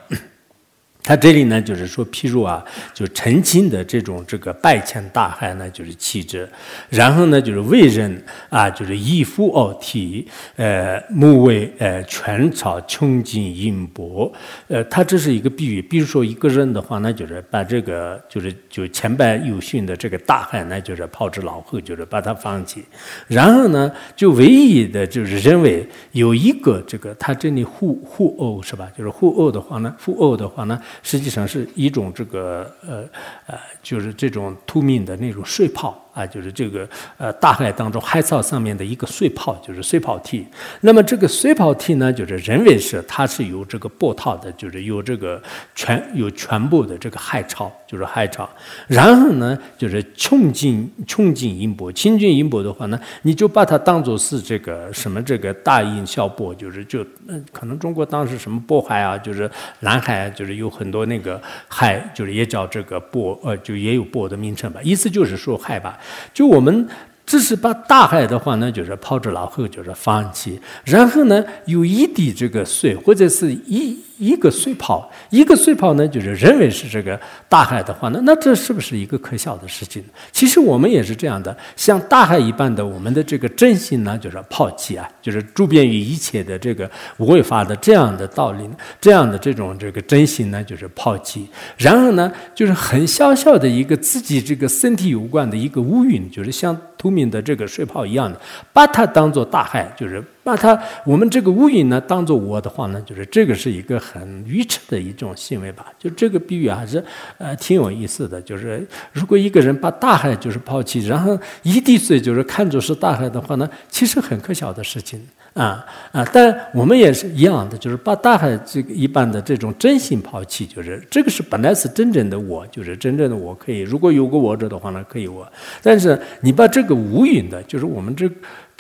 他这里呢，就是说，譬如啊，就澄清的这种这个拜前大海呢，就是气质；然后呢，就是为人啊，就是一夫二体，呃，目为呃全朝穷尽阴薄。呃，他这是一个比喻。比如说一个人的话，那就是把这个就是就前半有训的这个大海，呢就是抛之脑后，就是把它放弃。然后呢，就唯一的就是认为有一个这个他这里互互殴是吧？就是互殴的话呢，互殴的话呢。实际上是一种这个呃呃，就是这种透明的那种水泡。啊，就是这个呃，大海当中海草上面的一个水泡，就是水泡体。那么这个水泡体呢，就是认为是它是有这个波涛的，就是有这个全有全部的这个海潮，就是海潮。然后呢，就是穷尽穷尽音波，穷尽音波的话呢，你就把它当做是这个什么这个大音小波，就是就嗯，可能中国当时什么渤海啊，就是南海，就是有很多那个海，就是也叫这个波，呃，就也有波的名称吧，意思就是说海吧。就我们只是把大海的话呢，就是抛之脑后，就是放弃。然后呢，有一滴这个水，或者是一。一个碎泡，一个碎泡呢，就是认为是这个大海的话呢，那这是不是一个可笑的事情？其实我们也是这样的，像大海一般的，我们的这个真心呢，就是抛弃啊，就是周边于一切的这个无为法的这样的道理，这样的这种这个真心呢，就是抛弃。然后呢，就是很小小的一个自己这个身体有关的一个乌云，就是像透明的这个水泡一样的，把它当做大海，就是。把它，我们这个乌云呢，当做我的话呢，就是这个是一个很愚蠢的一种行为吧。就这个比喻还是呃挺有意思的。就是如果一个人把大海就是抛弃，然后一滴水就是看作是大海的话呢，其实很可笑的事情啊啊！但我们也是一样的，就是把大海这个一般的这种真心抛弃，就是这个是本来是真正的我，就是真正的我可以，如果有个我者的话呢，可以我。但是你把这个无云的，就是我们这。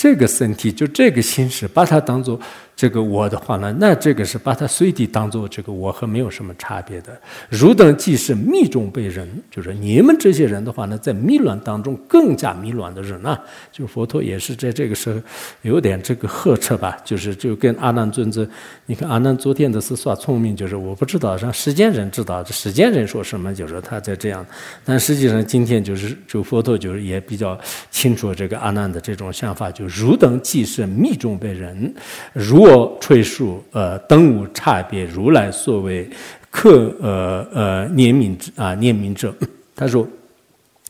这个身体就这个心识，把它当做这个我的话呢，那这个是把它随地当做这个我和没有什么差别的。汝等既是密中被人，就是你们这些人的话呢，在迷乱当中更加迷乱的人呢，就佛陀也是在这个时候有点这个呵斥吧，就是就跟阿难尊者，你看阿难昨天的是耍聪明，就是我不知道让世间人知道，这世间人说什么，就是他在这样，但实际上今天就是就佛陀就是也比较清楚这个阿难的这种想法，就汝等既是密中被人，如。我吹述，呃，等无差别，如来所谓克，呃呃，念名之啊，念名者，他说。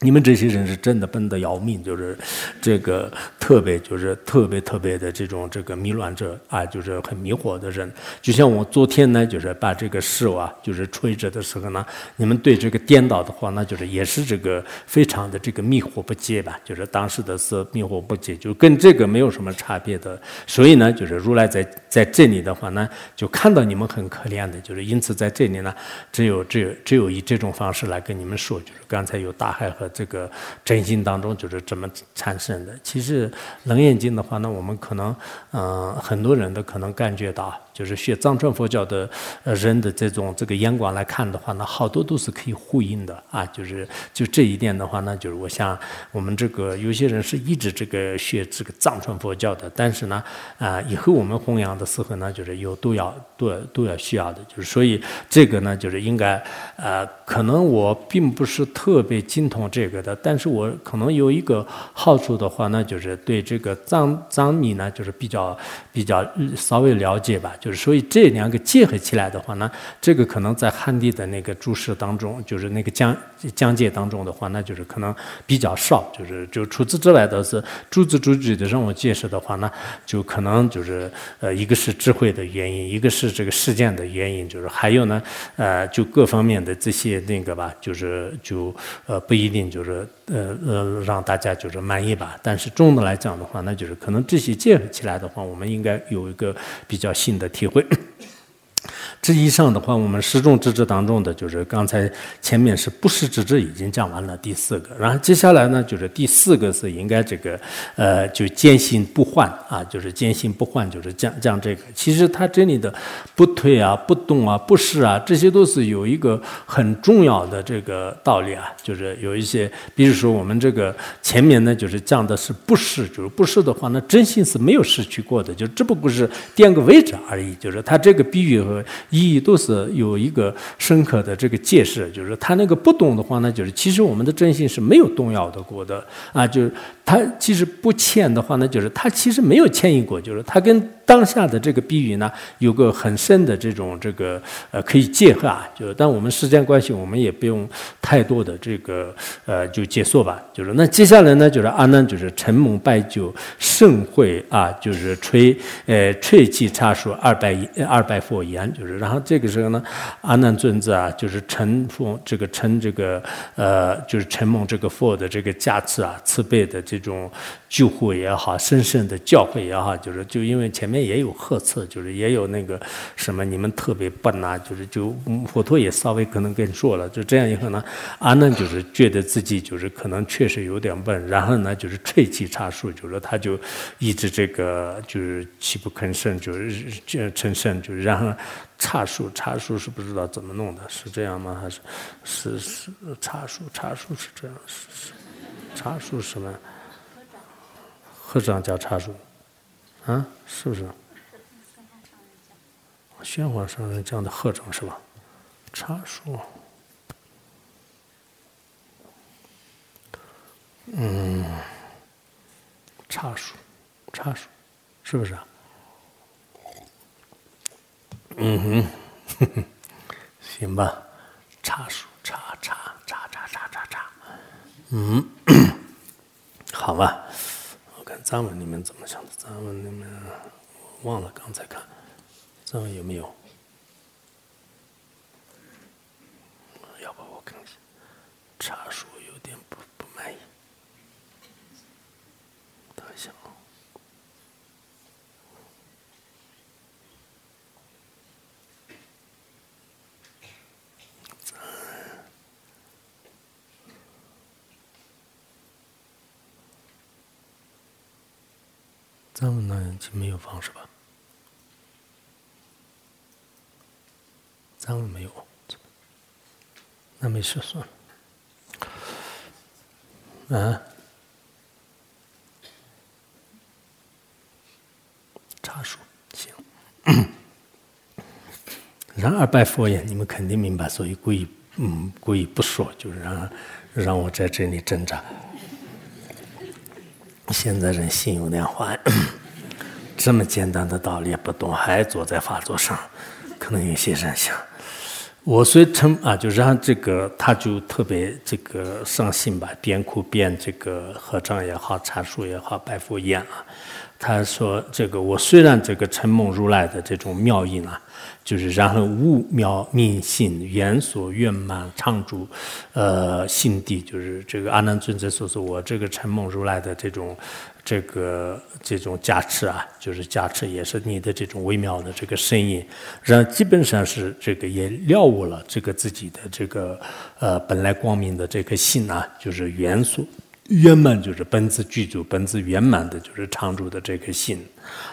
你们这些人是真的笨得要命，就是这个特别，就是特别特别的这种这个迷乱者啊，就是很迷惑的人。就像我昨天呢，就是把这个手啊，就是吹着的时候呢，你们对这个颠倒的话，那就是也是这个非常的这个迷惑不解吧？就是当时的是迷惑不解，就跟这个没有什么差别的。所以呢，就是如来在在这里的话呢，就看到你们很可怜的，就是因此在这里呢，只有只有只有以这种方式来跟你们说，就是刚才有大海和。这个真心当中就是这么产生的。其实《楞严经》的话那，我们可能，嗯，很多人都可能感觉到。就是学藏传佛教的人的这种这个眼光来看的话呢，好多都是可以呼应的啊。就是就这一点的话呢，就是我想我们这个有些人是一直这个学这个藏传佛教的，但是呢啊，以后我们弘扬的时候呢，就是有都要都都要需要的。就是所以这个呢，就是应该呃，可能我并不是特别精通这个的，但是我可能有一个好处的话呢，就是对这个藏藏密呢，就是比较比较稍微了解吧，就。所以这两个结合起来的话呢，这个可能在汉地的那个注释当中，就是那个讲讲解当中的话，那就是可能比较少。就是就除此之外的是逐字逐句的让我解释的话呢，就可能就是呃，一个是智慧的原因，一个是这个事件的原因，就是还有呢，呃，就各方面的这些那个吧，就是就呃不一定就是呃呃让大家就是满意吧。但是总的来讲的话，那就是可能这些结合起来的话，我们应该有一个比较新的。体会。这以上的话，我们十种之智当中的，就是刚才前面是不实之智已经讲完了第四个，然后接下来呢，就是第四个是应该这个，呃，就坚信不换啊，就是坚信不换，就是讲讲这个。其实他这里的不退啊、不动啊、不是啊，这些都是有一个很重要的这个道理啊，就是有一些，比如说我们这个前面呢，就是讲的是不是，就是不是的话，那真心是没有失去过的，就只不过是垫个位置而已，就是他这个比喻和。意义都是有一个深刻的这个解释，就是他那个不懂的话呢，就是其实我们的真心是没有动摇的过的啊，就是他其实不欠的话呢，就是他其实没有迁移过，就是他跟。当下的这个比喻呢，有个很深的这种这个呃可以结合啊，就是但我们时间关系，我们也不用太多的这个呃就结束吧。就是那接下来呢，就是阿难就是承蒙拜酒盛会啊，就是吹呃吹气茶说二百二百佛言，就是然后这个时候呢，阿难尊者啊，就是承奉这个承这个呃就是承蒙这个佛的这个加持啊，慈悲的这种救护也好，深深的教诲也好，就是就因为前面。也有呵斥，就是也有那个什么，你们特别笨呐，就是就佛陀也稍微可能跟说了，就这样以后呢，阿难就是觉得自己就是可能确实有点笨，然后呢就是吹气茶树，就是他就一直这个就是泣不吭声，就是就成声，就是然后茶树茶树是不知道怎么弄的，是这样吗？还是是是茶树茶树是这样？是是茶树什么？和尚叫茶树。啊，是不是？宣皇上人讲的贺正是吧？茶树，嗯，茶树，茶树，是不是？嗯哼，行吧，茶树，茶茶茶茶茶茶茶，嗯，好吧。咱们你们怎么想的？咱们你们忘了刚才看，咱们有没有？要不我看一下，茶树有点不不满意，等一下啊。那那就没有房是吧？咱们没有？那没事，算了。嗯、啊，茶树行。然而拜佛也，你们肯定明白，所以故意嗯故意不说，就是让让我在这里挣扎。现在人心有点坏，这么简单的道理不懂，还坐在法座上，可能有些人想。我虽称啊，就让这个他就特别这个伤心吧，边哭边这个合掌也好，茶树也好，拜佛宴啊。他说：“这个我虽然这个承蒙如来的这种妙音啊，就是然后悟妙明心圆所圆满常住，呃，心地就是这个阿难尊者所说我这个承蒙如来的这种。”这个这种加持啊，就是加持，也是你的这种微妙的这个声音，然后基本上是这个也了悟了这个自己的这个呃本来光明的这颗心啊，就是元素圆满，就是本自具足、本自圆满的，就是常住的这颗心。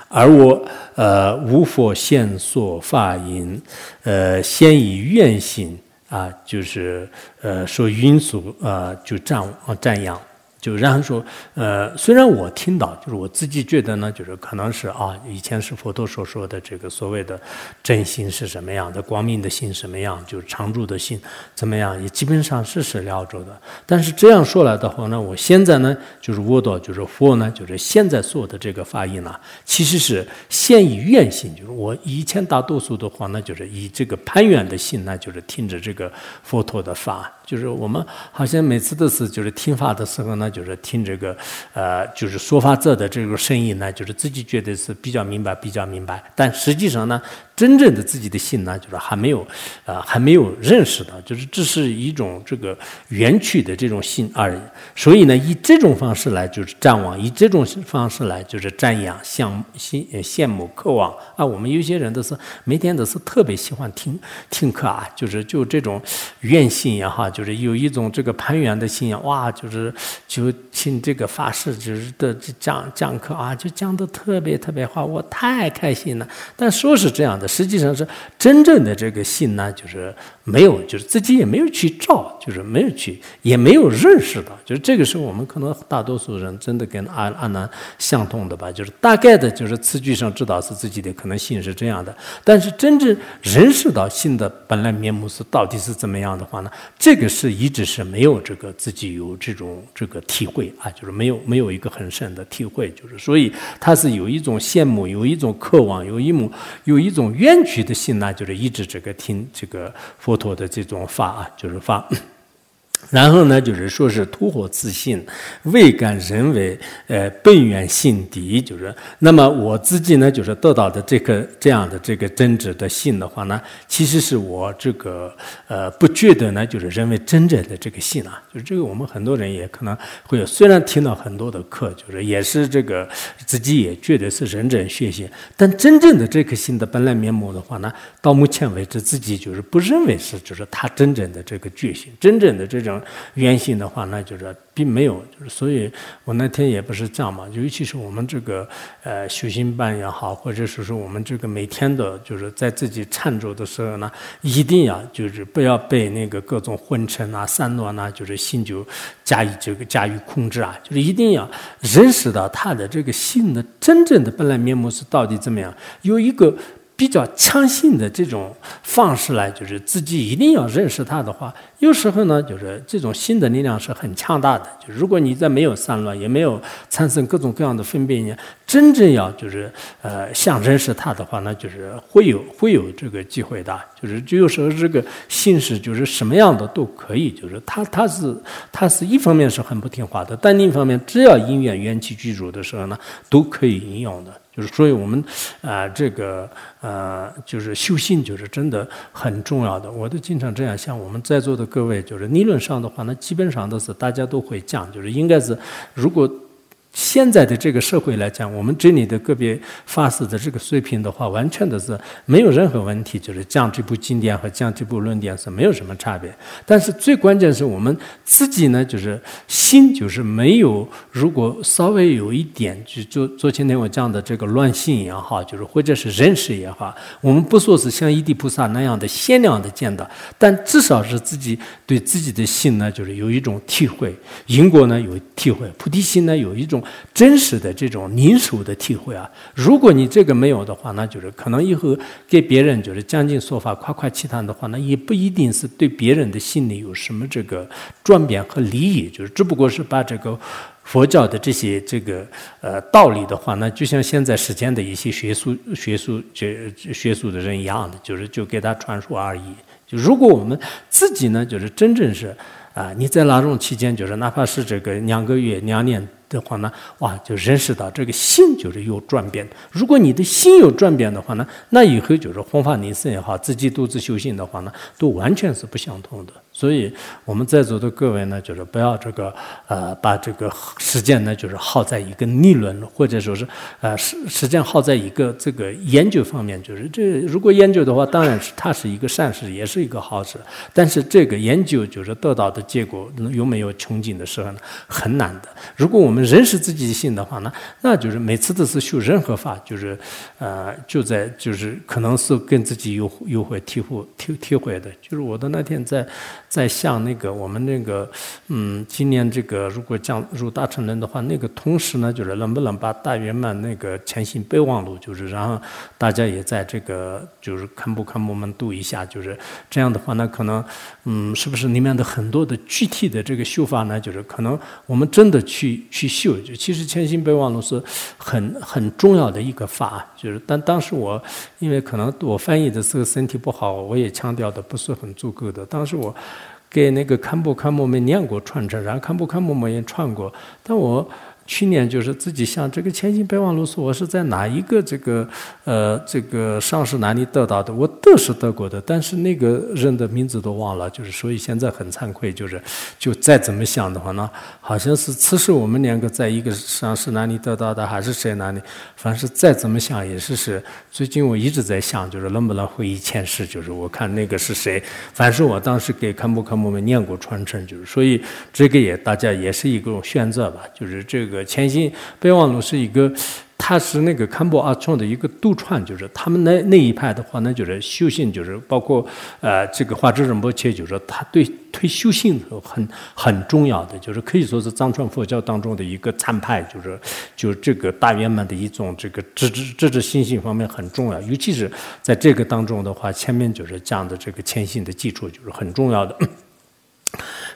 而我呃无佛现所法音，呃先以愿心啊，就是呃说因俗啊，就瞻瞻仰。就然后说，呃，虽然我听到，就是我自己觉得呢，就是可能是啊，以前是佛陀所说的这个所谓的真心是什么样的，光明的心什么样，就是常住的心怎么样，也基本上是是了着的。但是这样说来的话呢，我现在呢，就是我到，就是佛呢，就是现在说的这个发音呢，其实是先以愿心，就是我以前大多数的话呢，就是以这个攀缘的心呢，就是听着这个佛陀的法。就是我们好像每次都是就是听法的时候呢，就是听这个呃，就是说法者的这个声音呢，就是自己觉得是比较明白，比较明白。但实际上呢，真正的自己的心呢，就是还没有呃，还没有认识到，就是这是一种这个缘起的这种心而已。所以呢，以这种方式来就是瞻望，以这种方式来就是瞻仰、向心羡慕、渴望啊。我们有些人都是每天都是特别喜欢听听课啊，就是就这种愿心也好。就是有一种这个攀缘的信仰，哇，就是就听这个法师就是的讲讲课啊，就讲的特别特别好，我太开心了。但说是这样的，实际上是真正的这个信呢，就是没有，就是自己也没有去照，就是没有去，也没有认识到，就是这个是我们可能大多数人真的跟阿阿难相通的吧，就是大概的，就是词句上知道是自己的可能性是这样的，但是真正认识到信的本来面目是到底是怎么样的话呢，这个。是一直是没有这个自己有这种这个体会啊，就是没有没有一个很深的体会，就是所以他是有一种羡慕，有一种渴望，有一种有一种冤屈的心呢，就是一直这个听这个佛陀的这种法啊，就是法。然后呢，就是说是突火自信，未敢人为，呃，本源心底，就是那么我自己呢，就是得到的这个这样的这个真挚的信的话呢，其实是我这个呃不觉得呢，就是认为真正的这个信啊，就是这个我们很多人也可能会有，虽然听到很多的课，就是也是这个自己也觉得是认真学习，但真正的这颗心的本来面目的话呢，到目前为止自己就是不认为是，就是他真正的这个决心，真正的这。原型的话，那就是并没有，就是所以，我那天也不是这样嘛。尤其是我们这个呃修行班也好，或者是说我们这个每天的，就是在自己忏咒的时候呢，一定要就是不要被那个各种昏沉啊、散乱啊，就是心就加以这个加以控制啊，就是一定要认识到他的这个心的真正的本来面目是到底怎么样，有一个。比较强性的这种方式来，就是自己一定要认识它的话，有时候呢，就是这种心的力量是很强大的。就如果你在没有散乱，也没有产生各种各样的分别，真正要就是呃想认识它的话，那就是会有会有这个机会的。就是就有时候这个心是就是什么样的都可以，就是它它是它是一方面是很不听话的，但另一方面只要因缘缘起具足的时候呢，都可以应用的。就是，所以我们啊，这个呃，就是修心，就是真的很重要的。我都经常这样，像我们在座的各位，就是理论上的话，那基本上都是大家都会讲，就是应该是，如果现在的这个社会来讲，我们这里的个别法师的这个水平的话，完全的是没有任何问题，就是讲这部经典和讲这部论点是没有什么差别。但是最关键是我们自己呢，就是心就是没有，如果稍微有一点，就就昨天天我讲的这个乱心也好，就是或者是认识也好，我们不说是像一地菩萨那样的限量的见到，但至少是自己对自己的心呢，就是有一种体会，因果呢有体会，菩提心呢有一种。真实的这种凝守的体会啊，如果你这个没有的话，那就是可能以后给别人就是讲经说法、夸夸其谈的话，那也不一定是对别人的心里有什么这个转变和利益，就是只不过是把这个佛教的这些这个呃道理的话，那就像现在世间的一些学术、学术、这学术的人一样的，就是就给他传说而已。就如果我们自己呢，就是真正是啊，你在那种期间，就是哪怕是这个两个月、两年。的话呢，哇，就认识到这个心就是有转变。如果你的心有转变的话呢，那以后就是弘法利生也好，自己独自修行的话呢，都完全是不相同的。所以我们在座的各位呢，就是不要这个呃，把这个时间呢，就是耗在一个逆论，或者说是呃时时间耗在一个这个研究方面。就是这如果研究的话，当然是它是一个善事，也是一个好事。但是这个研究就是得到的结果有没有穷尽的时候呢，很难的。如果我们认识自己心的话呢，那就是每次都是修任何法，就是呃就在就是可能是跟自己有有会体会体体会的。就是我的那天在。在像那个我们那个，嗯，今年这个如果降入大乘人的话，那个同时呢，就是能不能把大圆满那个前行备忘录，就是然后大家也在这个就是看不看我们读一下，就是这样的话，那可能，嗯，是不是里面的很多的具体的这个修法呢？就是可能我们真的去去修，就其实前行备忘录是很很重要的一个法，就是但当时我因为可能我翻译的时候身体不好，我也强调的不是很足够的，当时我。给那个堪布堪布们念过传承，然后堪布堪布们也传过，但我。去年就是自己想这个千金备忘录是我是在哪一个这个呃这个上市哪里得到的？我都是得过的，但是那个人的名字都忘了，就是所以现在很惭愧，就是就再怎么想的话呢，好像是此时我们两个在一个上市哪里得到的，还是谁哪里？凡是再怎么想也是是。最近我一直在想，就是能不能回忆前世，就是我看那个是谁？凡是我当时给堪布堪木们念过传承，就是所以这个也大家也是一个选择吧，就是这个。前行备忘录是一个，他是那个堪布阿冲的一个独创，就是他们那那一派的话，那就是修行，就是包括呃这个华智仁波切，就是他对推修行很很重要的，就是可以说是藏传佛教当中的一个参派，就是就是这个大圆满的一种这个知知知知心性方面很重要，尤其是在这个当中的话，前面就是讲的这个前行的基础就是很重要的。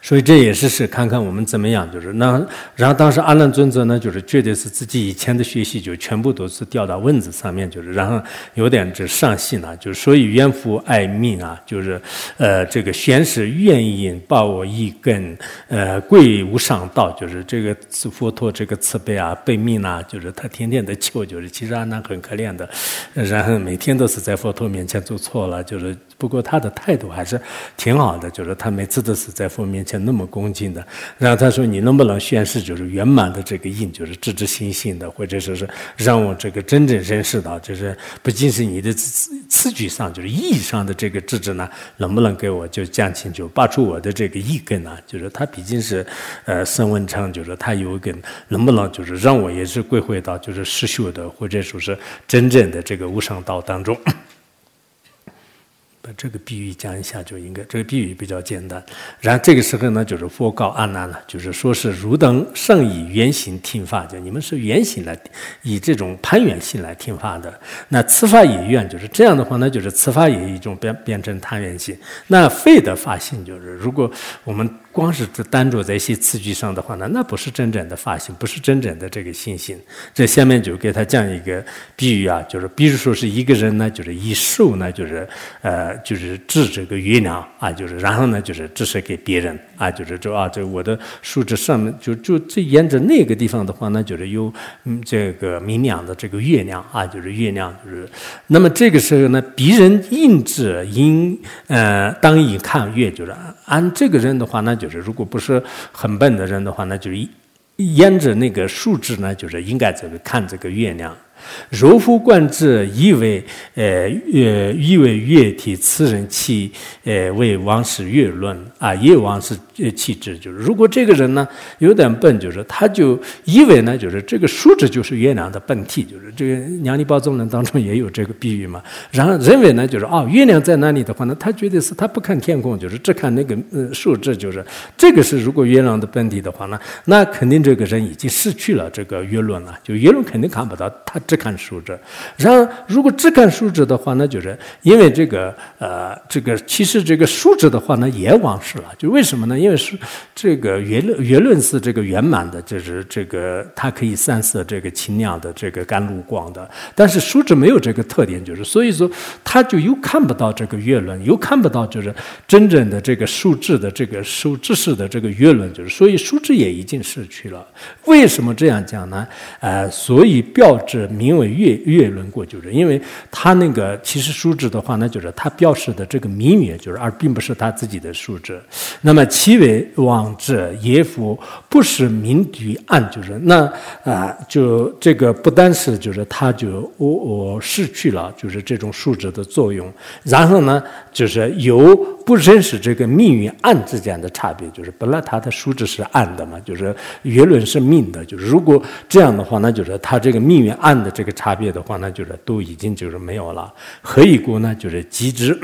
所以这也是是看看我们怎么样，就是那，然后当时阿难尊者呢，就是觉得是自己以前的学习就全部都是掉到蚊子上面，就是然后有点这上心了，就是所以怨妇爱命啊，就是呃这个宣誓愿意报我一根，呃贵无上道，就是这个佛陀这个慈悲啊，悲悯啊，就是他天天的求，就是其实阿难很可怜的，然后每天都是在佛陀面前做错了，就是不过他的态度还是挺好的，就是他每次都是在佛面前。那么恭敬的，然后他说：“你能不能宣誓，就是圆满的这个印，就是知知心性的，或者说是让我这个真正认识到，就是不仅是你的词词句上，就是意义上的这个知知呢，能不能给我就讲清楚，拔出我的这个意根呢？就是他毕竟是呃孙文昌，就是他有一根，能不能就是让我也是归回到就是实修的，或者说是真正的这个无上道当中。”把这个比喻讲一下就应该，这个比喻比较简单。然后这个时候呢，就是佛告阿难了，就是说是汝等圣以圆形听法，就你们是圆形来，以这种攀缘性来听法的。那此法也愿，就是这样的话呢，就是此法也一种变变成贪缘性。那肺的法性就是，如果我们。光是单着在一些词句上的话呢，那不是真正的发心，不是真正的这个信心。这下面就给他讲一个比喻啊，就是比如说是一个人呢，就是以手呢，就是呃，就是指这个月亮啊，就是然后呢，就是指示给别人啊，就是这啊，这我的树枝上面就就这沿着那个地方的话呢，就是有嗯这个明亮的这个月亮啊，就是月亮，就是那么这个时候呢，别人应指应呃当以看月，就是按这个人的话呢。就是，如果不是很笨的人的话，那就是沿着那个数值呢，就是应该这个看这个月亮。柔乎观之，以为呃呃，以为月体，此人气呃为王室月论啊，也王室气质。就是如果这个人呢有点笨，就是他就以为呢，就是这个数值就是月亮的本体，就是这个《娘尼宝宗论》当中也有这个比喻嘛。然后认为呢，就是哦，月亮在那里的话呢，他觉得是他不看天空，就是只看那个呃数值，就是这个是如果月亮的本体的话呢，那肯定这个人已经失去了这个月论了，就月论肯定看不到他。只看数值，然后如果只看数值的话，那就是因为这个呃，这个其实这个数值的话呢也往事了。就为什么呢？因为是这个月论月论是这个圆满的，就是这个它可以散射这个清亮的这个甘露光的。但是数值没有这个特点，就是所以说它就又看不到这个月论，又看不到就是真正的这个数字的这个数知识的这个月论，就是所以数值也已经失去了。为什么这样讲呢？呃，所以标志。名为月月轮过就是因为它那个其实数值的话，那就是它标识的这个名月，就是而并不是他自己的数值。那么其为往之也夫不是明与暗，就是那啊，就这个不单是就是他就我我失去了就是这种数值的作用，然后呢，就是有不认识这个命与暗之间的差别，就是本来它的数值是暗的嘛，就是月轮是命的，就是如果这样的话，那就是它这个命与暗的。这个差别的话，那就是都已经就是没有了。何以故呢？就是极之。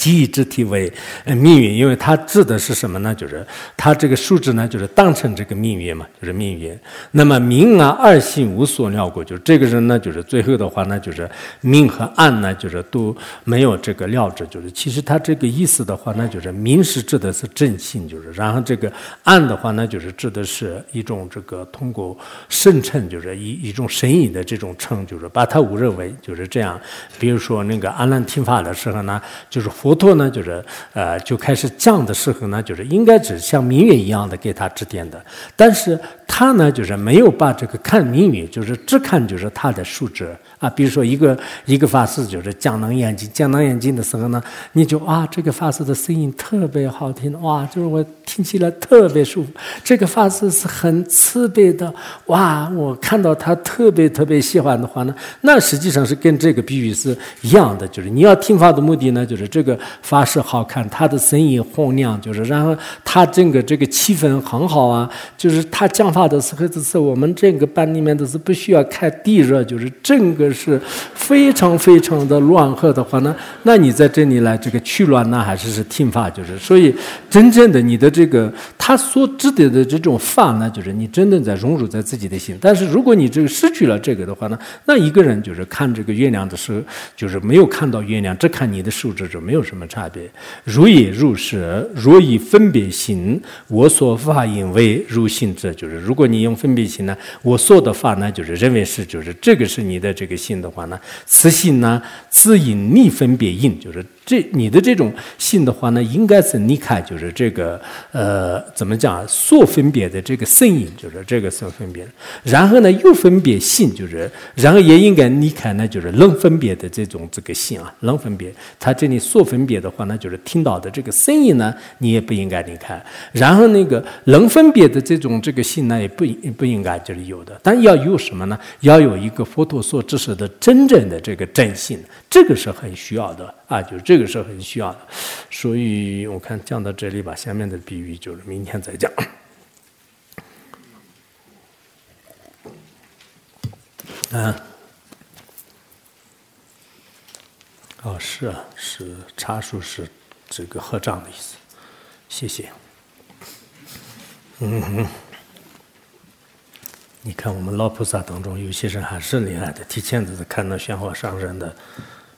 记忆之体为命运，因为它指的是什么呢？就是它这个数字呢，就是当成这个命运嘛，就是命运。那么明啊，二性无所料过，就是这个人呢，就是最后的话呢，就是明和暗呢，就是都没有这个料子。就是其实他这个意思的话，呢就是明是指的是正性，就是然后这个暗的话，那就是指的是一种这个通过生成，就是一一种神隐的这种称，就是把它误认为就是这样。比如说那个阿难听法的时候呢，就是佛。佛陀呢，就是呃，就开始降的时候呢，就是应该只像明月一样的给他指点的，但是他呢，就是没有把这个看明月，就是只看就是他的数值。啊，比如说一个一个法师就是江南眼睛，江南眼睛的时候呢，你就啊，这个法师的声音特别好听，哇，就是我听起来特别舒服。这个法师是很慈悲的，哇，我看到他特别特别喜欢的话呢，那实际上是跟这个比喻是一样的，就是你要听法的目的呢，就是这个法师好看，他的声音洪亮，就是然后他整个这个气氛很好啊，就是他讲话的时候，就是我们这个班里面都是不需要开地热，就是整个。是非常非常的乱和的话呢，那你在这里来这个去乱呢，还是是听法？就是所以真正的你的这个他所指的的这种法呢，就是你真正在融入在自己的心。但是如果你这个失去了这个的话呢，那一个人就是看这个月亮的时候，就是没有看到月亮，只看你的数值，就没有什么差别。如也如是，若以分别心，我所法因为如心者，就是如果你用分别心呢，我所的法呢，就是认为是就是这个是你的这个。性的话呢，雌性呢，自因逆分别应，就是。这你的这种性的话呢，应该是你看，就是这个呃，怎么讲？所分别的这个声音，就是这个所分别。然后呢，又分别性，就是然后也应该你看呢，就是能分别的这种这个性啊，能分别。他这里所分别的话呢，就是听到的这个声音呢，你也不应该离开。然后那个能分别的这种这个性呢，也不不应该就是有的。但要有什么呢？要有一个佛陀所知识的真正的这个真性，这个是很需要的。啊，就是这个是很需要的，所以我看讲到这里吧，下面的比喻就是明天再讲。啊，哦，是啊，是茶树是这个合掌的意思，谢谢。嗯哼，你看我们老菩萨当中有些人还是厉害的，提前就是看到玄火上人的。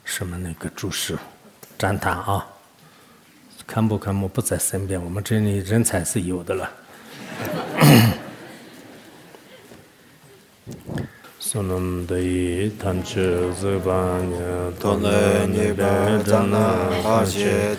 什么那个注释、展谈啊？看不看不不在身边，我们这里人才是有的了。苏南的一坛子子把你托来你别张那哈些